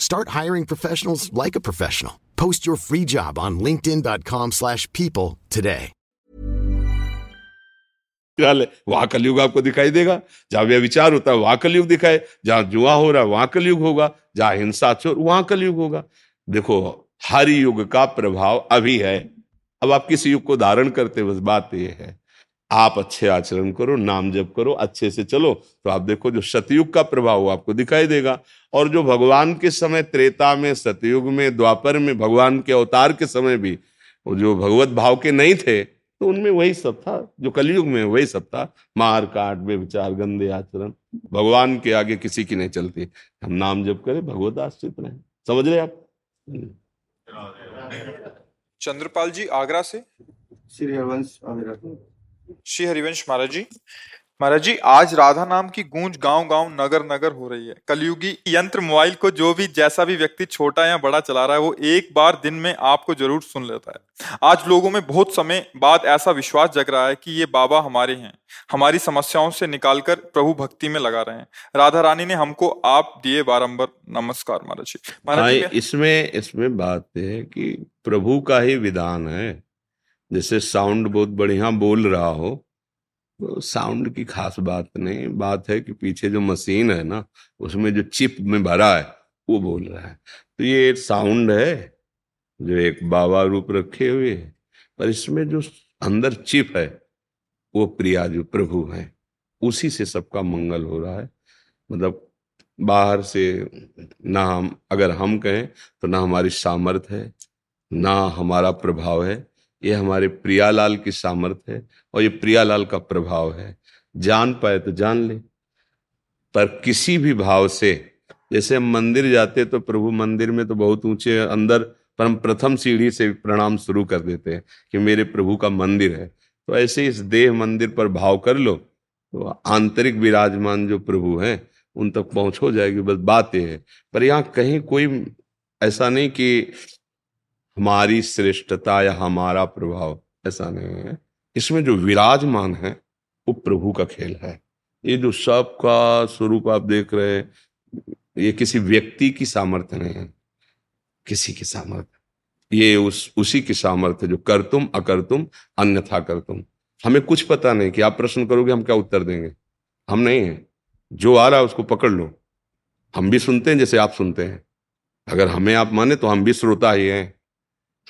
Start hiring professionals like a professional. Post your free job on linkedin.com/people slash people today. ख्याल है वहाँ कलयुग आपको दिखाई देगा। जहाँ व्यविचार होता है वहाँ कलयुग दिखाए। जहाँ जुआ हो रहा है वहाँ कलयुग होगा। जहाँ हिंसा चोर वहाँ कलयुग होगा। देखो, हर युग का प्रभाव अभी है। अब आप किस युग को धारण करते बस बात ये है। आप अच्छे आचरण करो नाम जप करो अच्छे से चलो तो आप देखो जो सतयुग का प्रभाव वो आपको दिखाई देगा। और जो भगवान के समय त्रेता में सतयुग में द्वापर में भगवान के अवतार के समय भी वो जो भगवत भाव के नहीं थे तो उनमें वही सब था जो कलयुग में वही सब था। मार काट विचार गंदे आचरण भगवान के आगे किसी की नहीं चलती। हम नाम जप करें भगवत आश्रित रहे। समझ रहे आप? चंद्रपाल जी आगरा से? श्री हरवंश आगरा श्री हरिवंश महाराज जी। महाराज जी आज राधा नाम की गूंज गाँव गाँव नगर नगर हो रही है। कलयुगी यंत्र मोबाइल को जो भी जैसा भी व्यक्ति छोटा या बड़ा चला रहा है वो एक बार दिन में आपको ज़रूर सुन लेता है। आज लोगों में बहुत समय बाद ऐसा विश्वास जग रहा है कि ये बाबा हमारे हैं। हमारी समस्याओं से निकालकर प्रभु भक्ति में लगा रहे हैं। राधा रानी ने हमको आप दिए बारंबार नमस्कार महाराज जी। महाराज हाँ, इसमें इसमें बात है कि प्रभु का ही विधान है। जैसे साउंड बहुत बढ़िया बोल रहा हो तो साउंड की खास बात नहीं, बात है कि पीछे जो मशीन है ना, उसमें जो चिप में भरा है, वो बोल रहा है। तो ये साउंड है, जो एक बाबा रूप रखे हुए है, पर इसमें जो अंदर चिप है, वो प्रिया जो प्रभु है, उसी से सबका मंगल हो रहा है। मतलब बाहर से ना हम, अगर हम कहें तो ना हमारी सामर्थ है, ना हमारा प्रभाव है ये हमारे प्रियालाल की सामर्थ्य है और ये प्रियालाल का प्रभाव है। जान पाए तो जान ले, पर किसी भी भाव से, जैसे हम मंदिर जाते तो प्रभु मंदिर में तो बहुत ऊँचे अंदर पर हम प्रथम सीढ़ी से प्रणाम शुरू कर देते हैं कि मेरे प्रभु का मंदिर है। तो ऐसे इस देह मंदिर पर भाव कर लो तो आंतरिक विराजमान जो प्रभु हैं, उन तक पहुँच हो जाएगी, बस बात यह है। पर यहाँ कहीं कोई ऐसा नहीं कि हमारी श्रेष्ठता या हमारा प्रभाव, ऐसा नहीं है। इसमें जो विराजमान है, वो प्रभु का खेल है। ये जो सबका स्वरूप आप देख रहे हैं, ये किसी व्यक्ति की सामर्थ्य नहीं है। किसी की सामर्थ्य। ये उस, उसी की सामर्थ्य जो कर तुम, अकर तुम, अन्यथा कर तुम। हमें कुछ पता नहीं कि आप प्रश्न करोगे, हम क्या उत्तर देंगे? हम नहीं है। जो आ रहा है, उसको पकड़ लो। हम भी सुनते हैं जैसे आप सुनते हैं। अगर हमें आप माने तो हम भी श्रोता ही हैं।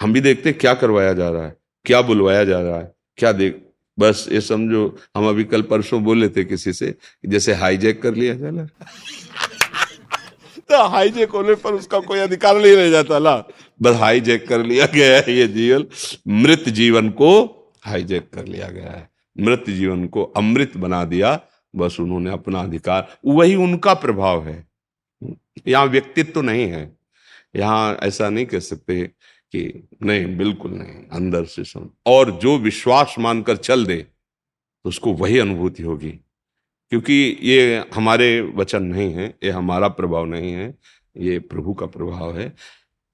हम भी देखते क्या करवाया जा रहा है क्या बुलवाया जा रहा है क्या देख बस ये समझो हम अभी कल परसों बोले थे किसी से जैसे हाईजैक कर लिया जाए तो हाईजैक होने पर उसका कोई अधिकार नहीं रह जाता ला बस हाईजैक कर लिया गया है ये जीवन मृत जीवन को हाईजैक कर लिया गया है। मृत जीवन को अमृत बना दिया बस उन्होंने अपना अधिकार वही उनका प्रभाव है। यहाँ व्यक्तित्व तो नहीं है। यहाँ ऐसा नहीं कह सकते कि नहीं, बिल्कुल नहीं, अंदर से सुन। और जो विश्वास मानकर चल दे तो उसको वही अनुभूति होगी। क्योंकि ये हमारे वचन नहीं है, ये हमारा प्रभाव नहीं है, ये प्रभु का प्रभाव है।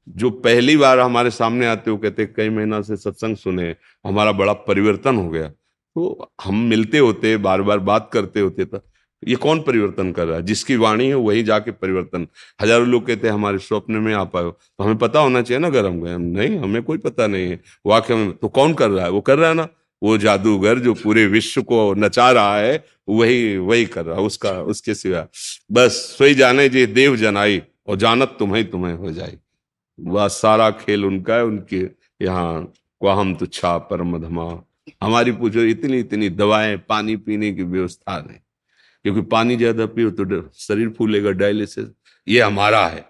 जो पहली बार हमारे सामने आते हो कहते, कई महीना से सत्संग सुने, हमारा बड़ा परिवर्तन हो गया। तो हम मिलते होते, बार बार बात करते होते तो ये कौन परिवर्तन कर रहा है? जिसकी वाणी है, वही जाके परिवर्तन। हज़ारों लोग कहते हैं, हमारे स्वप्न में आ पाए तो हमें पता होना चाहिए ना, अगर हम गए नहीं, हमें कोई पता नहीं है। वाक्य में तो कौन कर रहा है? वो कर रहा है ना? वो जादूगर जो पूरे विश्व को नचा रहा है, वही वही कर रहा है, उसका, उसके सिवा। बस, सोई जाने जी, देव जनाई, और जानत तुम्हें तुम्हें हो जाए वह सारा खेल उनका है, उनके यहाँ हम तुच्छा परम धमा हमारी पूछो, इतनी इतनी दवाएँ, पानी पीने की व्यवस्था नहीं। क्योंकि पानी ज़्यादा पियो तो शरीर फूलेगा डायलिसिस ये हमारा है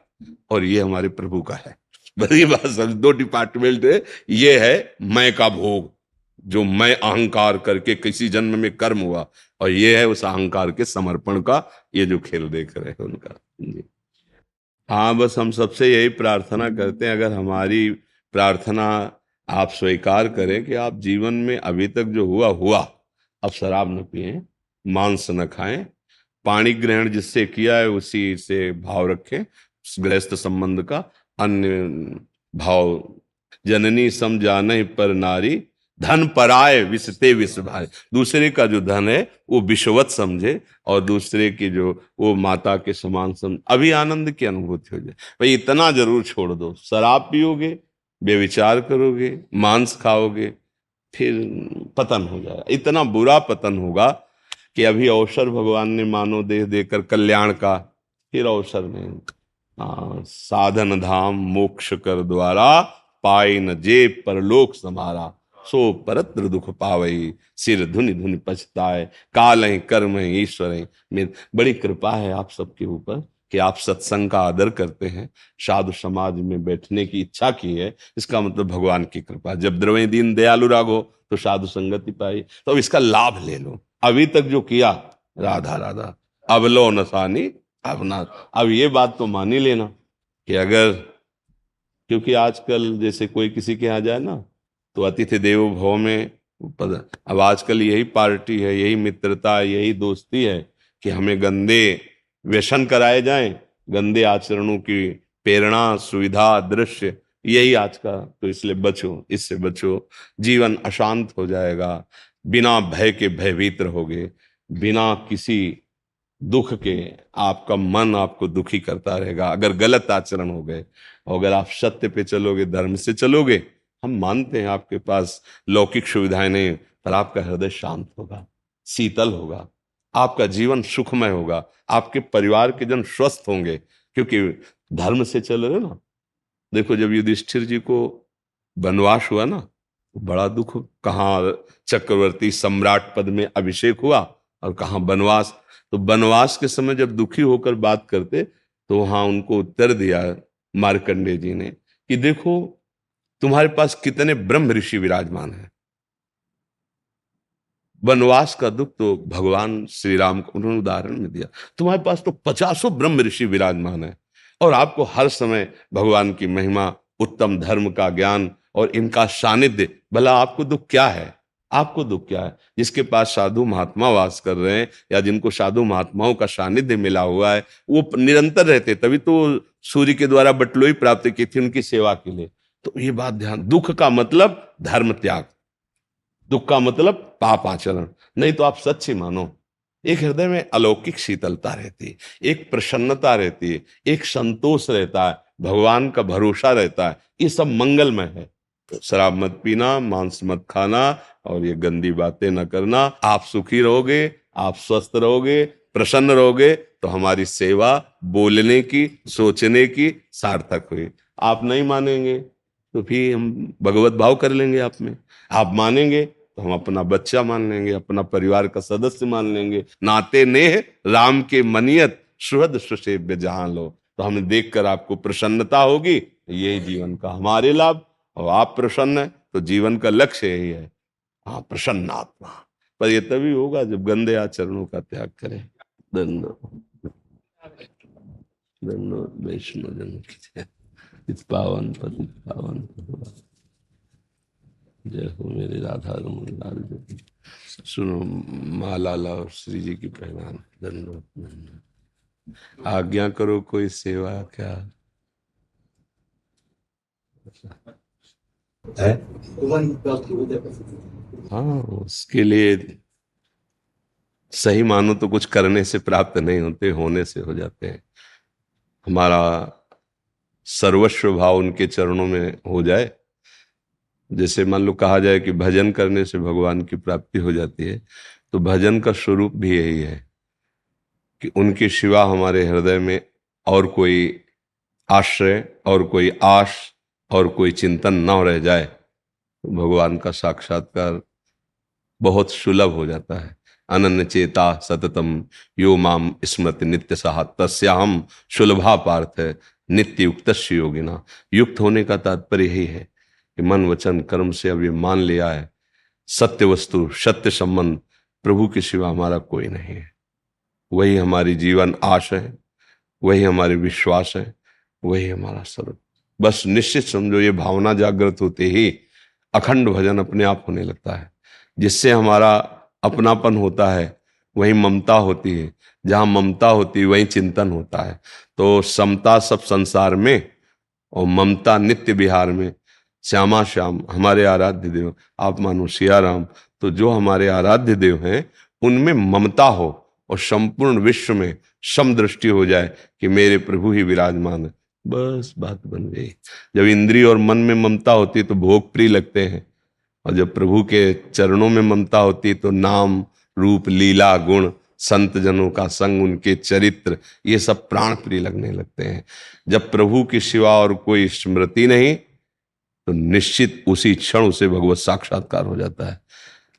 और ये हमारे प्रभु का है। बस ये बात समझ, दो डिपार्टमेंट है। ये है मैं का भोग, जो मैं अहंकार करके किसी जन्म में कर्म हुआ, और ये है उस अहंकार के समर्पण का, ये जो खेल देख रहे हैं उनका। हाँ बस हम सबसे यही प्रार्थना करते हैं, अगर हमारी प्रार्थना आप स्वीकार करें कि आप जीवन में अभी तक जो हुआ हुआ। अब शराब न पिए। मांस न खाएँ। पानी ग्रहण जिससे किया है, उसी से भाव रखें। गृहस्थ संबंध का अन्य भाव। जननी समझाने पर नारी, धन पराय विश्व भाई दूसरे का जो धन है, वो विश्ववत समझे और दूसरे की जो, वो माता के समान समझ अभी आनंद की अनुभूति हो जाए। भाई, इतना ज़रूर छोड़ दो। शराब पियोगे बेविचार करोगे, मांस खाओगे, फिर पतन हो जाएगा। इतना बुरा पतन होगा कि अभी अवसर भगवान ने मानो देह देकर कल्याण का फिर अवसर नहीं हाँ, साधन धाम मोक्ष कर द्वारा पाए न जे परलोक समारा सो परत्र दुख पावई सिर धुनि धुनि पछताए काल है कर्म है ईश्वर मेरी। बड़ी कृपा है आप सबके ऊपर कि आप सत्संग का आदर करते हैं साधु समाज में बैठने की इच्छा की है इसका मतलब भगवान की कृपा। जब द्रवे दिन दयालु रागो तो साधु संगति पाई तो अब इसका लाभ ले लो। अभी तक जो किया, राधा राधा। अब लो नसानी अब ना। अब ये बात तो मान ही लेना कि अगर, क्योंकि आजकल जैसे कोई किसी के यहाँ जाए ना तो अतिथि देवो भव में अब आजकल यही पार्टी है, यही मित्रता यही दोस्ती है कि हमें गंदे व्यसन कराए जाएँ, गंदे आचरणों की प्रेरणा, सुविधा, दृश्य, यही आज का तो इसलिए बचो, इससे बचो। जीवन अशांत हो जाएगा। बिना भय के भयभीत रहोगे बिना किसी दुख के आपका मन आपको दुखी करता रहेगा। अगर गलत आचरण हो गए और अगर आप सत्य पे चलोगे, धर्म से चलोगे, हम मानते हैं आपके पास लौकिक सुविधाएँ नहीं पर आपका हृदय शांत होगा, शीतल होगा, आपका जीवन सुखमय होगा, आपके परिवार के जन स्वस्थ होंगे, क्योंकि धर्म से चल रहे ना। देखो जब युधिष्ठिर जी को वनवास हुआ ना बड़ा दुख कहाँ चक्रवर्ती सम्राट पद में अभिषेक हुआ और कहा वनवास? तो वनवास के समय जब दुखी होकर बात करते तो वहाँ उनको उत्तर दिया मार्कंडे जी ने कि देखो, तुम्हारे पास कितने ब्रह्म ऋषि विराजमान हैं। वनवास का दुख तो भगवान श्री राम को उन्होंने उदाहरण में दिया। तुम्हारे पास तो पचासों ब्रह्म ऋषि विराजमान है और आपको हर समय भगवान की महिमा, उत्तम धर्म का ज्ञान और इनका सानिध्य भला आपको दुख क्या है? आपको दुख क्या है? जिसके पास साधु महात्मा वास कर रहे हैं या जिनको साधु महात्माओं का सानिध्य मिला हुआ है, वो निरंतर रहते, तभी तो सूर्य के द्वारा बटलोई प्राप्त की थी उनकी सेवा के लिए। तो ये बात ध्यान, दुख का मतलब धर्म त्याग, दुख का मतलब पाप आचरण। नहीं तो आप सच्ची मानो, एक हृदय में अलौकिक शीतलता रहती है एक प्रसन्नता रहती है एक संतोष रहता है, भगवान का भरोसा रहता है, ये सब मंगलमय है। शराब मत पीना, मांस मत खाना और ये गंदी बातें न करना। आप सुखी रहोगे, आप स्वस्थ रहोगे, प्रसन्न रहोगे तो हमारी सेवा बोलने की, सोचने की सार्थक हुई। आप नहीं मानेंगे तो फिर हम भगवत भाव कर लेंगे आप में। आप मानेंगे तो हम अपना बच्चा मान लेंगे, अपना परिवार का सदस्य मान लेंगे। नाते नेह, राम के मनियत, सुहद सुसेव्य जहाँ लो। तो हमें देखकर आपको प्रसन्नता होगी। यही जीवन का हमारे लाभ। और आप प्रसन्न है तो जीवन का लक्ष्य यही है। हाँ प्रसन्न आत्मा। पर यह तभी होगा जब गंदे आचरणों का त्याग करें। दंडो दंडो वैष्णो जन पावन पति पावन जय हो मेरे राधा रमन लाल जी। सुनो माला लाओ श्री जी की पहनान धन्यवाद आज्ञा करो कोई सेवा क्या? है? हाँ उसके लिए सही मानो तो कुछ करने से प्राप्त नहीं होते होने से हो जाते हैं। हमारा सर्वस्व भाव उनके चरणों में हो जाए। जैसे मान लो कहा जाए कि भजन करने से भगवान की प्राप्ति हो जाती है तो भजन का स्वरूप भी यही है कि उनके सिवा हमारे हृदय में और कोई आश्रय और कोई आश और कोई चिंतन न रह जाए तो भगवान का साक्षात्कार बहुत सुलभ हो जाता है। अनन्य चेता सततम, यो माम स्मृति नित्य सहा तस्याम सुलभा पार्थ नित्य युक्त योगिना। युक्त होने का तात्पर्य यही है कि मन वचन कर्म से अब ये मान लिया है सत्य वस्तु, सत्य संबंध, प्रभु के सिवा हमारा कोई नहीं है। वही हमारी जीवन आश है, वही हमारे विश्वास है, वही हमारा सर्व बस निश्चित समझो ये भावना जागृत होते ही अखंड भजन अपने आप होने लगता है। जिससे हमारा अपनापन होता है, वही ममता होती है। जहाँ ममता होती है, वहीं चिंतन होता है। तो समता सब संसार में और ममता नित्य बिहार में। श्यामा श्याम, हमारे आराध्य देव, आप मानो सियाराम। तो जो हमारे आराध्य देव हैं, उनमें ममता हो और संपूर्ण विश्व में समदृष्टि हो जाए कि मेरे प्रभु ही विराजमान है। बस बात बन गई। जब इंद्रिय और मन में ममता होती तो भोग प्रिय लगते हैं, और जब प्रभु के चरणों में ममता होती तो नाम, रूप, लीला, गुण संत जनों का संग, उनके चरित्र, ये सब प्राण प्रिय लगने लगते हैं। जब प्रभु की सिवा और कोई स्मृति नहीं तो निश्चित उसी क्षण उसे भगवत साक्षात्कार हो जाता है।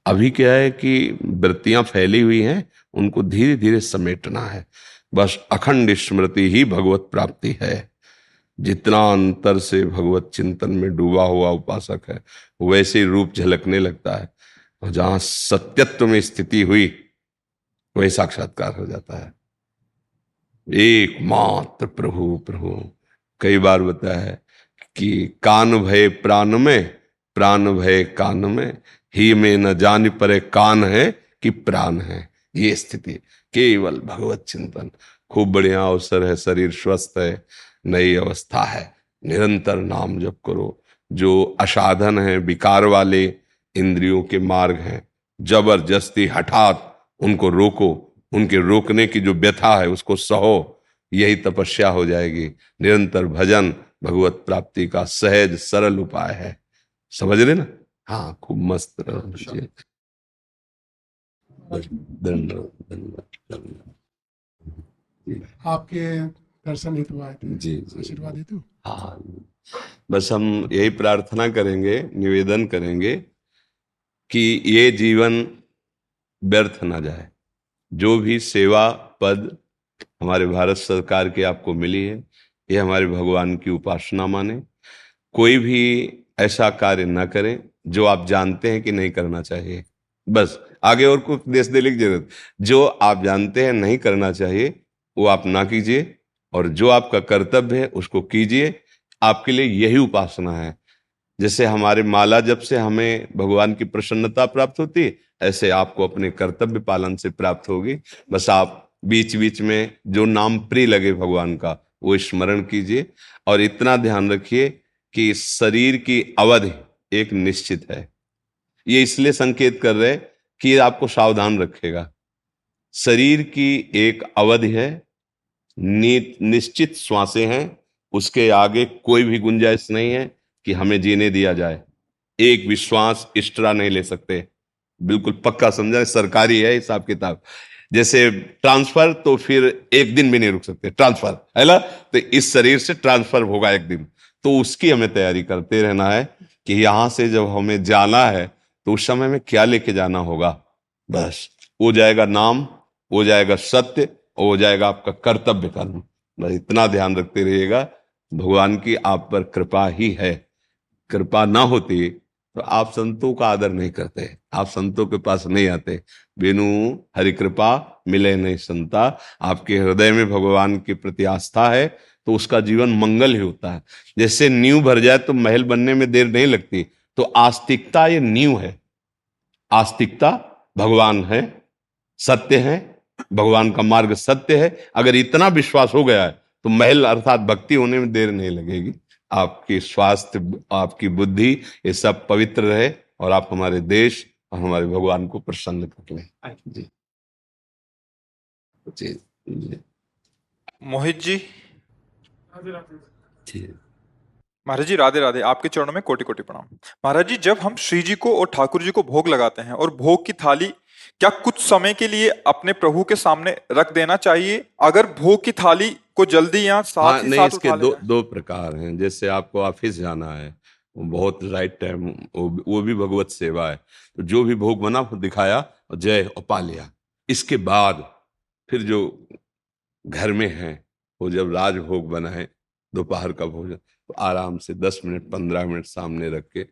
अभी क्या है कि वृत्तियाँ फैली हुई हैं, उनको धीरे धीरे समेटना है। बस अखंड स्मृति ही भगवत प्राप्ति है। जितना अंतर से भगवत चिंतन में डूबा हुआ उपासक है वैसे रूप झलकने लगता है। और जहाँ सत्यत्व में स्थिति हुई, वही साक्षात्कार हो जाता है। एकमात्र प्रभु प्रभु। कई बार बताया है कि कान भय प्राण में, प्राण भय कान में। ही में न जान परे कान है कि प्राण है। ये स्थिति, केवल भगवत चिंतन। खूब बढ़िया अवसर है, शरीर स्वस्थ है। नई अवस्था है। निरंतर नाम जप करो। जो असाधन है विकार वाले इंद्रियों के मार्ग हैं। ज़बरदस्ती हठात उनको रोको। उनके रोकने की जो व्यथा है उसको सहो। यही तपस्या हो जाएगी। निरंतर भजन भगवत प्राप्ति का सहज सरल उपाय है। समझ रहे ना? हाँ खूब मस्त आपके दर्शन हेतु आए थे। जी आशीर्वाद हेतु? हाँ। बस हम यही प्रार्थना करेंगे निवेदन करेंगे कि ये जीवन व्यर्थ ना जाए। जो भी सेवा पद हमारे भारत सरकार की आपको मिली है ये हमारे भगवान की उपासना माने। कोई भी ऐसा कार्य ना करें जो आप जानते हैं कि नहीं करना चाहिए। बस आगे और कुछ देश देने की ज़रूरत? जो आप जानते हैं नहीं करना चाहिए वो आप ना कीजिए। और जो आपका कर्तव्य है, उसको कीजिए। आपके लिए यही उपासना है। जैसे हमारे माला जब से हमें भगवान की प्रसन्नता प्राप्त होती है, ऐसे आपको अपने कर्तव्य पालन से प्राप्त होगी। बस आप बीच बीच में जो नाम प्रिय लगे भगवान का, वो स्मरण कीजिए। और इतना ध्यान रखिए कि शरीर की अवधि एक निश्चित है। ये इसलिए संकेत कर रहे कि ये आपको सावधान रखेगा। शरीर की एक अवधि है निश्चित श्वासें हैं, उसके आगे कोई भी गुंजाइश नहीं है कि हमें जीने दिया जाए। एक विश्वास एक्स्ट्रा नहीं ले सकते। बिल्कुल पक्का समझा, सरकारी है हिसाब किताब। जैसे ट्रांसफ़र तो फिर एक दिन भी नहीं रुक सकते। ट्रांसफ़र, है ना? तो इस शरीर से ट्रांसफ़र होगा एक दिन। तो उसकी हमें तैयारी करते रहना है कि यहाँ से जब हमें जाना है तो उस समय में क्या लेके जाना होगा? बस, वो जाएगा नाम, वो जाएगा सत्य हो जाएगा आपका कर्तव्य कर्म बस इतना ध्यान रखते रहिएगा, भगवान की आप पर कृपा ही है। कृपा ना होती तो आप संतों का आदर नहीं करते, आप संतों के पास नहीं आते। बिनु, हरि कृपा, मिले नहीं संता। आपके हृदय में भगवान के प्रति आस्था है तो उसका जीवन मंगल ही होता है। जैसे नींव भर जाए तो महल बनने में देर नहीं लगती तो आस्तिकता ये नींव है। आस्तिकता भगवान है, सत्य है भगवान का मार्ग सत्य है। अगर इतना विश्वास हो गया है तो महल अर्थात भक्ति होने में देर नहीं लगेगी। आपकी स्वास्थ्य आपकी बुद्धि ये सब पवित्र रहे और आप हमारे देश और हमारे भगवान को प्रसन्न कर लें। जी। जी, जी। मोहित जी। महाराज जी राधे राधे। आपके चरणों में कोटि कोटि प्रणाम। महाराज जी जब हम श्री जी को और ठाकुर जी को भोग लगाते हैं और भोग की थाली क्या कुछ समय के लिए अपने प्रभु के सामने रख देना चाहिए? अगर भोग की थाली को जल्दी यहाँ साथ हाँ, नहीं साथ इसके दो दो प्रकार हैं। जैसे आपको ऑफ़िस जाना है बहुत राइट टाइम वो, वो भी भगवत सेवा है। तो जो भी भोग बना दिखाया और जय और पा लिया। इसके बाद फिर जो घर में है वो जब राजभोग बनाए दोपहर का भोजन तो आराम से दस मिनट पंद्रह मिनट सामने रख के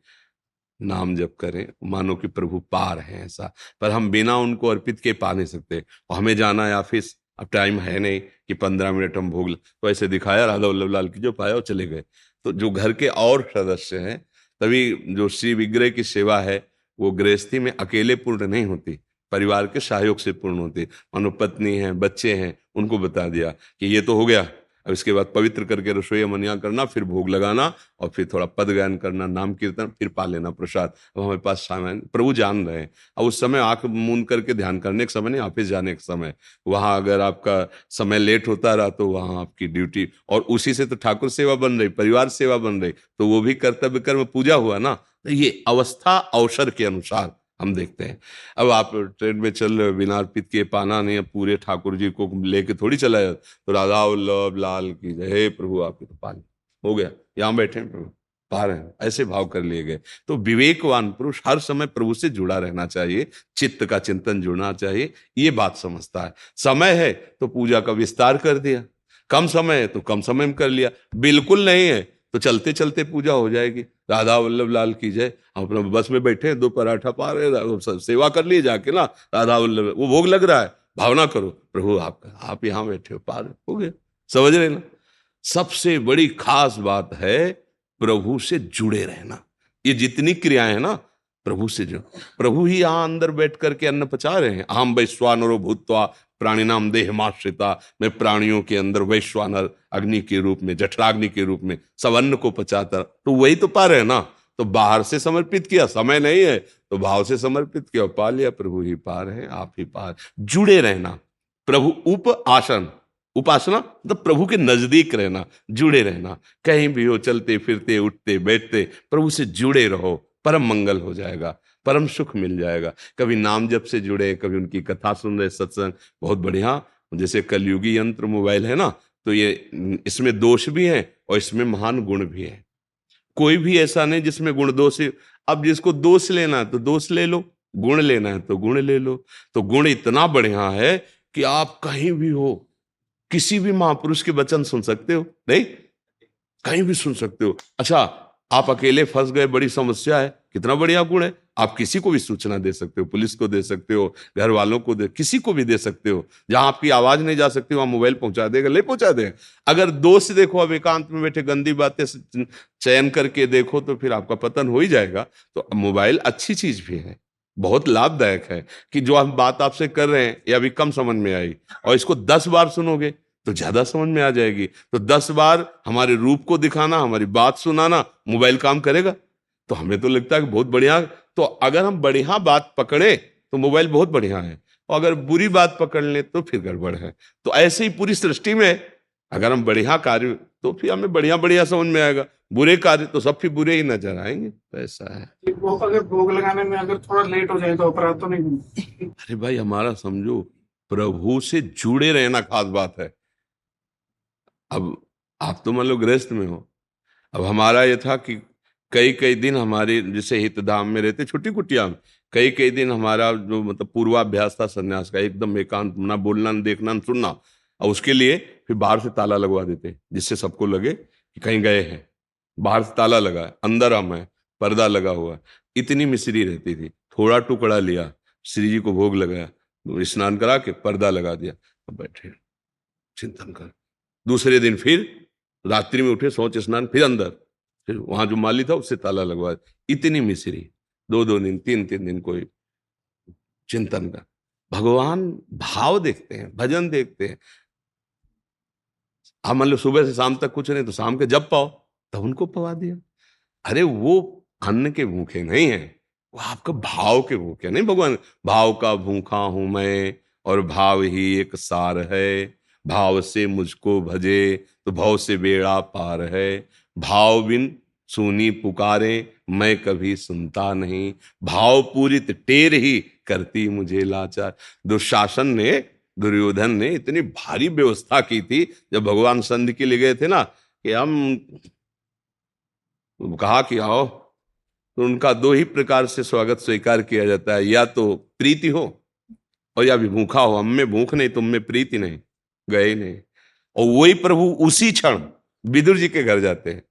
नाम जप करें, मानो कि प्रभु पार है ऐसा। पर हम बिना उनको अर्पित के पा नहीं सकते। और हमें जाना है ऑफ़िस, अब टाइम है नहीं कि पंद्रह मिनट हम भोग तो ऐसे दिखाया, राधा वल्लभ लाल की जो पाया वो चले गए। तो जो घर के और सदस्य हैं, तभी जो श्री विग्रह की सेवा है, वो गृहस्थी में अकेले पूर्ण नहीं होती, परिवार के सहयोग से पूर्ण होती। मानो पत्नी है, बच्चे हैं, उनको बता दिया कि ये तो हो गया। अब इसके बाद पवित्र करके रसोई मनिया करना, फिर भोग लगाना और फिर थोड़ा पद गायन करना, नाम कीर्तन, फिर पा लेना, प्रसाद। अब हमारे पास सामान, प्रभु जान रहे हैं। अब उस समय आँख मूंद करके ध्यान करने के समय नहीं, ऑफ़िस जाने के समय। वहाँ अगर आपका समय लेट होता रहा तो वहाँ आपकी ड्यूटी और उसी से तो ठाकुर सेवा बन रही, परिवार सेवा बन रही तो वो भी कर्तव्य कर्म पूजा हुआ ना? तो ये अवस्था अवसर के अनुसार हम देखते हैं। अब आप ट्रेन में चल रहे हो बिना अर्पित किए पाना नहीं पूरे ठाकुर जी को लेके थोड़ी चला जाए तो राधा उल्लभ लाल की जय प्रभु, आपके तो पानी हो गया। यहाँ बैठे हैं प्रभु, पा रहे हैं, ऐसे भाव कर लिए गए। तो विवेकवान पुरुष हर समय प्रभु से जुड़ा रहना चाहिए, चित्त का चिंतन जुड़ना चाहिए, ये बात समझता है। समय है तो पूजा का विस्तार कर दिया, कम समय है तो कम समय में कर लिया। बिल्कुल नहीं है तो चलते चलते पूजा हो जाएगी। राधा वल्लभ लाल की जय। हम अपना बस में बैठे दो पराठा पा रहे सेवा कर लिए जाके ना, राधा वल्लभ, वो भोग लग रहा है। भावना करो, प्रभु आपका आप यहाँ बैठे हो पा रहे हो गए। समझ रहे ना? सबसे बड़ी खास बात है, प्रभु से जुड़े रहना। ये जितनी क्रियाएँ हैं ना, प्रभु से जो प्रभु ही यहाँ अंदर बैठ करके अन्न पचा रहे हैं। अहम वैश्वानरो भूतवा प्राणी नाम देह माश्रिता मैं प्राणियों के अंदर वैश्वानर अग्नि के रूप में, जठराग्नि के रूप में, सब अन्न को पचाता। तो वही तो पा रहे ना? तो बाहर से समर्पित किया, समय नहीं है। तो भाव से समर्पित किया पा लिया, प्रभु ही पार है, आप ही पार। जुड़े रहना। प्रभु उप आसन। उपासना मतलब प्रभु के नज़दीक रहना, जुड़े रहना। कहीं भी हो, चलते, फिरते, उठते, बैठते, प्रभु से जुड़े रहो, परम मंगल हो जाएगा। परम सुख मिल जाएगा। कभी नाम जब से जुड़े, कभी उनकी कथा सुन रहे सत्संग, बहुत बढ़िया। जैसे कलयुगी यंत्र मोबाइल है ना तो ये इसमें दोष भी है और इसमें महान गुण भी है। कोई भी ऐसा नहीं जिसमें गुण दोष अब जिसको दोष लेना है तो दोष ले लो, गुण लेना है तो गुण ले लो। तो गुण इतना बढ़िया है कि आप कहीं भी हो, किसी भी महापुरुष के वचन सुन सकते हो, नहीं? कहीं भी सुन सकते हो। अच्छा आप अकेले फंस गए, बड़ी समस्या है। कितना बढ़िया गुण है। आप किसी को भी सूचना दे सकते हो, पुलिस को दे सकते हो घर वालों को दे, किसी को भी दे सकते हो। जहाँ आपकी आवाज़ नहीं जा सकती, वहाँ मोबाइल पहुँचा देगा, ले पहुँचा देगा अगर दोस्त देखो अब एकांत में बैठे, गंदी बातें चयन करके देखो तो फिर आपका पतन हो ही जाएगा। तो मोबाइल अच्छी चीज़ भी है। बहुत लाभदायक है कि जो हम बात आपसे कर रहे हैं, ये अभी कम समझ में आई, और इसको दस बार सुनोगे तो ज़्यादा समझ में आ जाएगी। तो दस बार हमारे रूप को दिखाना हमारी बात सुनाना मोबाइल काम करेगा। तो हमें तो लगता है कि बहुत बढ़िया। तो अगर हम बढ़िया बात पकड़े तो मोबाइल बहुत बढ़िया है। और अगर बुरी बात पकड़ ले तो फिर गड़बड़ है। तो ऐसे ही पूरी सृष्टि में अगर हम बढ़िया कार्य तो फिर हमें बढ़िया बढ़िया समझ में आएगा। बुरे कार्य तो सब फिर बुरे ही नज़र आएँगे। तो ऐसा है। वो अगर भोग लगाने में अगर थोड़ा लेट हो जाए तो अपराध तो नहीं अरे भाई हमारा समझो प्रभु से जुड़े रहना खास बात है। अब आप तो मान लो गृहस्थ में हो। अब हमारा ये था कि कई कई दिन हमारे जैसे हितधाम में रहते छुट्टी कुटिया में कई कई दिन हमारा जो मतलब पूर्वाभ्यास था संन्यास का, एकदम एकांत ना बोलना, ना देखना, ना सुनना, और उसके लिए फिर बाहर से ताला लगवा देते, जिससे सबको लगे कि कहीं गए हैं। बाहर से ताला लगा है अंदर हम है, पर्दा लगा हुआ, इतनी मिश्री रहती थी। थोड़ा टुकड़ा लिया, श्री जी को भोग लगाया, स्नान करा के पर्दा लगा दिया, अब बैठे, चिंतन कर। दूसरे दिन फिर रात्रि में उठे सोच स्नान, फिर अंदर। फिर वहाँ जो माली था, उससे ताला लगवा इतनी मिश्री दो दो दिन, तीन तीन दिन कोई चिंतन का। भगवान भाव देखते हैं, भजन देखते हैं। आप मान लो सुबह से शाम तक कुछ नहीं तो शाम के जब पाओ, तब उनको पवा दिया। अरे, वो अन्न के भूखे नहीं है। वो आपका भाव के भूखे नहीं, भगवान, भाव का भूखा हूँ मैं, और भाव ही एक सार है। भाव से मुझको भजे तो भाव से बेड़ा पार है। भाव बिन सुनी पुकारे, मैं कभी सुनता नहीं। भाव पूरित टेर ही करती मुझे लाचार। दुशासन ने, दुर्योधन ने इतनी भारी व्यवस्था की थी, जब भगवान संधि के लिए गए थे ना, कि हम कहा कि आओ तो उनका दो ही प्रकार से स्वागत स्वीकार किया जाता है। या तो प्रीति हो, और या भी भूखा हो। हम में भूख नहीं, तुम में प्रीति नहीं। गए नहीं। और वही प्रभु उसी क्षण विदुर जी के घर जाते हैं।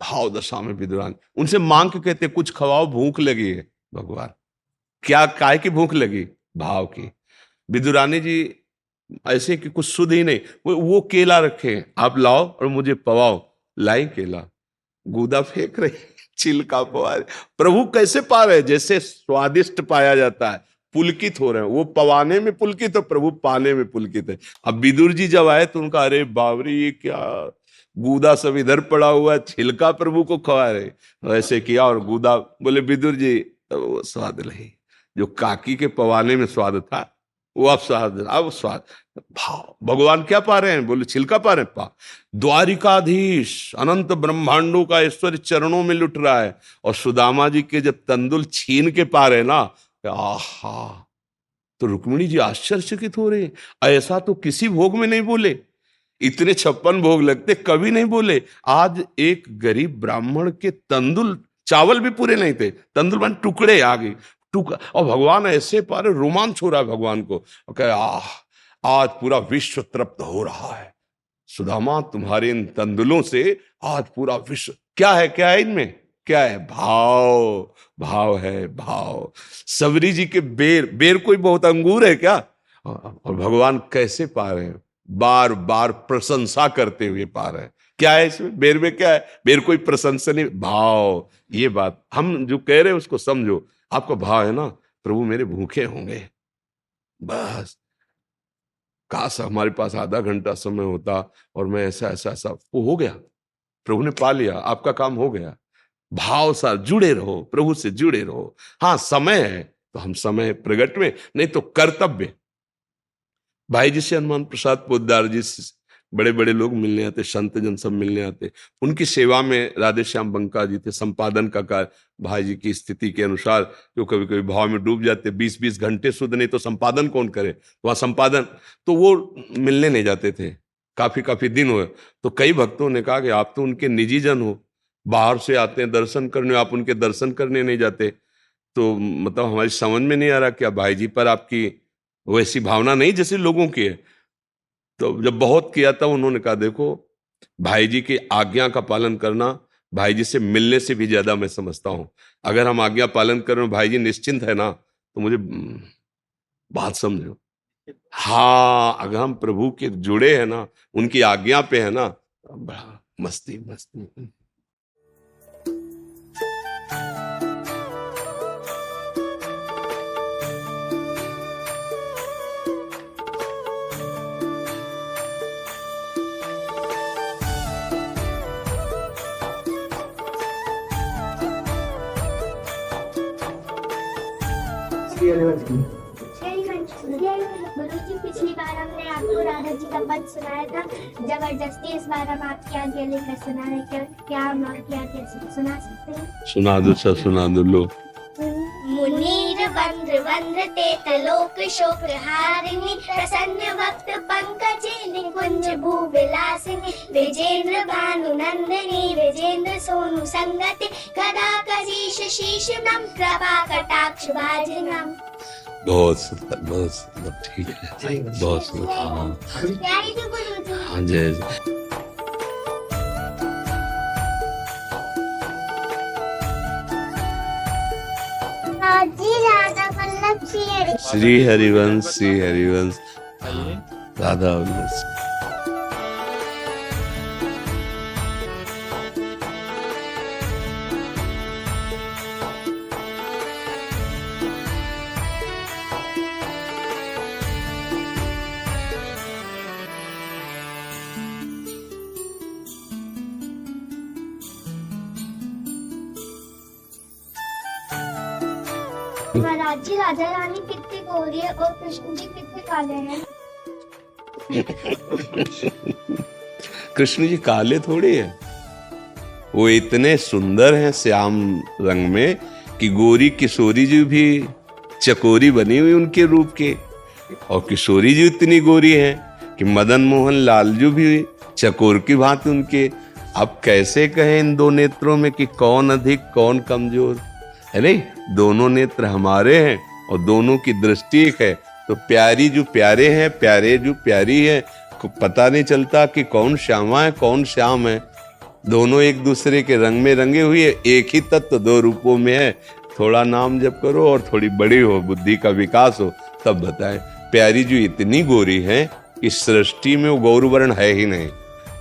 भाव दशा में विदुरान उनसे मांग के कहते कुछ खवाओ भूख लगी है भगवान। क्या काय की भूख लगी? भाव की। विदुरानी जी ऐसे कि कुछ सुध ही नहीं वो, वो केला रखे आप लाओ और मुझे पवाओ। लाई केला। गूदा फेंक रहे छिलका पवा प्रभु कैसे पा रहे जैसे स्वादिष्ट पाया जाता है। पुलकित हो रहे हैं। वो पवाने में पुलकित है, प्रभु पाने में पुलकित है। अब विदुर जी जब आए तो उनका, अरे बाबरी ये क्या गूदा सब इधर पड़ा हुआ है, छिलका प्रभु को खवा रहे ऐसे किया और गूदा बोले, विदुर जी वो स्वाद नहीं। जो काकी के पवाने में स्वाद था, वो अब स्वाद अब स्वाद। भाव, भगवान क्या पा रहे हैं? बोले, छिलका पा रहे हैं? पा। द्वारिकाधीश, अनंत ब्रह्मांडों का ईश्वर चरणों में लुट रहा है। और सुदामा जी के जब तंदुल छीन के पा रहे ना आहा तो रुक्मिणी जी आश्चर्यचकित हो रहे ऐसा तो किसी भोग में नहीं बोले। इतने छप्पन भोग लगते, कभी नहीं बोले। आज एक गरीब ब्राह्मण के तंदुल चावल भी पूरे नहीं थे। तंदुल मान टुकड़े आ गए। टुक, और भगवान ऐसे पारे रोमांच हो रहा है भगवान को। कह, आह, आज पूरा विश्व तृप्त हो रहा है। सुदामा, तुम्हारे इन तंदुलों से आज पूरा विश्व, क्या है क्या है इनमें? क्या है? भाव भाव है, भाव। सबरी जी के बेर बेर कोई बहुत अंगूर है क्या? और भगवान कैसे पा रहे हैं? बार बार प्रशंसा करते हुए पा रहे हैं। क्या है इसमें? बेर में क्या है? बेर कोई प्रशंसा नहीं। भाव, ये बात। हम जो कह रहे हैं उसको समझो। आपका भाव है ना? प्रभु मेरे भूखे होंगे। बस। काश हमारे पास आधा घंटा समय होता और मैं ऐसा ऐसा ऐसा। वो हो गया। प्रभु ने पा लिया। आपका काम हो गया। भाव सा जुड़े रहो, प्रभु से जुड़े रहो। हाँ समय है तो हम समय प्रगट में, नहीं तो कर्तव्य। भाई जी से हनुमान प्रसाद पोदार जी से बड़े बड़े लोग मिलने आते संत जन सब मिलने आते। उनकी सेवा में राधे श्याम बंका जी थे, संपादन का कार्य। भाई जी की स्थिति के अनुसार जो कभी कभी भाव में डूब जाते बीस बीस घंटे शुद्ध, नहीं तो संपादन कौन करे? वहाँ संपादन तो वो मिलने नहीं जाते थे। काफ़ी काफ़ी दिन हुए। तो कई भक्तों ने कहा कि आप तो उनके निजी जन हो। बाहर से आते हैं दर्शन करने, आप उनके दर्शन करने नहीं जाते। तो मतलब हमारी समझ में नहीं आ रहा क्या भाई जी पर आपकी वैसी भावना नहीं जैसे लोगों की है? तो जब बहुत किया था उन्होंने कहा, देखो भाई जी की आज्ञा का पालन करना भाई जी से मिलने से भी ज़्यादा मैं समझता हूँ। अगर हम आज्ञा पालन कर रहे भाई जी निश्चिंत है ना तो मुझे बात समझो। हाँ अगर हम प्रभु के जुड़े हैं ना, उनकी आज्ञा पे है ना बड़ा मस्ती मस्ती। पिछली बार हमने आपको राधा जी का पद सुनाया था। ज़बरदस्ती इस बार हम आपके आगे लेकर सुना रहे क्या? क्या हम आपके आगे सुना सकते हैं? सुना दो सर सुना दो लो। मुनीर बंद्र बंद्र ते तलोक शोक हारिणी प्रसन्न भक्त पंकज निकुंज भू विलासिनी विजेंद्र भानु नंदिनी विजेंद्र सोनु संगति कदा कजीश शीश नम कृपा कटाक्ष भाजनम बहुत सुंदर बहुत सुंदर ठीक है। बहुत सुंदर। हाँ जय श्री हरिवंश श्री हरिवंश। राधा वल्लभ। कृष्ण जी कितने काले हैं? (laughs) कृष्ण जी काले थोड़ी है। वो इतने सुंदर हैं श्याम रंग में कि गोरी किशोरी जी भी चकोरी बनी हुई उनके रूप के। और किशोरी जी इतनी गोरी है कि मदन मोहन लाल जी भी चकोर की भांति उनके। अब कैसे कहें इन दो नेत्रों में कि कौन अधिक, कौन कमज़ोर? है नहीं दोनों नेत्र हमारे हैं और दोनों की दृष्टि एक है। तो प्यारी जो प्यारे हैं, प्यारे जो प्यारी है पता नहीं चलता कि कौन श्यामा है, कौन श्याम है। दोनों एक दूसरे के रंग में रंगे हुए एक ही तत्व दो रूपों में है। थोड़ा नाम जब करो और थोड़ी बड़ी हो, बुद्धि का विकास हो, तब बताएँ, प्यारी जो इतनी गोरी है, इस सृष्टि में वो गौरवर्ण है ही नहीं।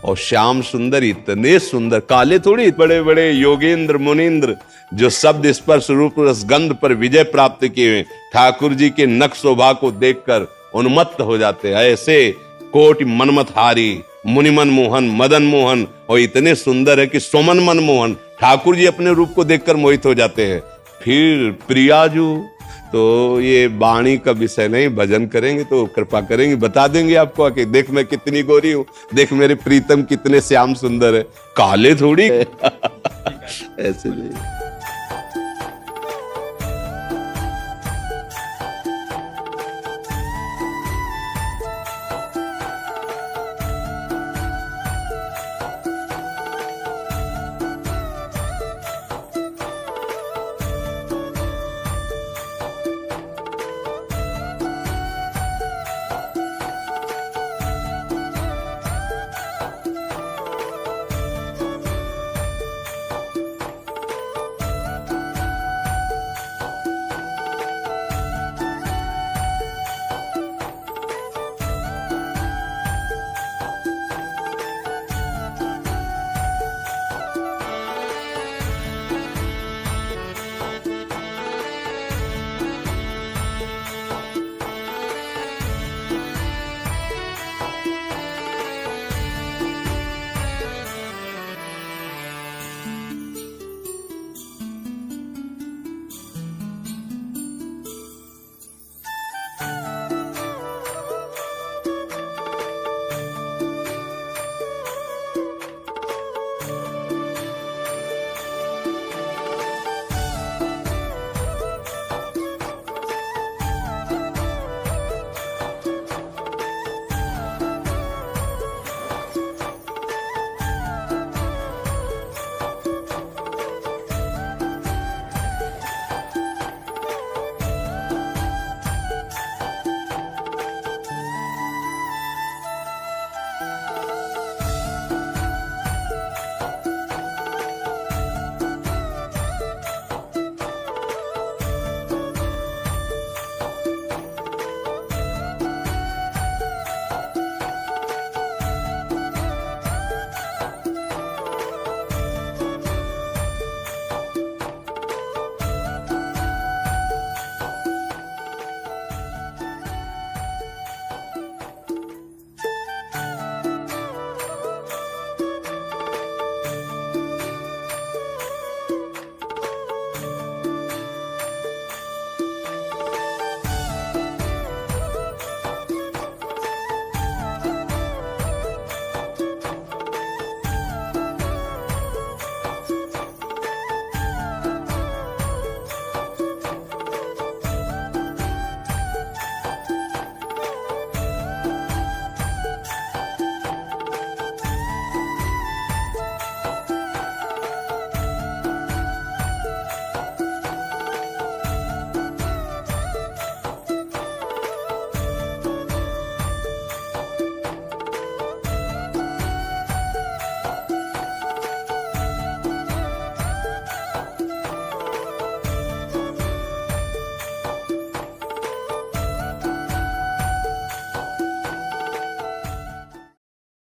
और श्याम सुंदर इतने सुंदर, काले थोड़ी बड़े बड़े योगेंद्र, मुनिंद्र, जो शब्द स्पर्श रूप रसगंध पर विजय प्राप्त किए ठाकुर जी के नक शोभा को देखकर उन्मत्त हो जाते हैं। ऐसे कोट मनमत हारी मुनिमन मोहन, मदन मोहन, और इतने सुंदर है कि सोमन मन मोहन, ठाकुर जी अपने रूप को देखकर मोहित हो जाते हैं। फिर प्रियाजू तो ये वाणी का विषय नहीं भजन करेंगे तो कृपा करेंगे बता देंगे आपको कि देख मैं कितनी गोरी हूँ देख मेरे प्रीतम कितने श्याम सुंदर है काले थोड़ी। (laughs) ऐसे नहीं।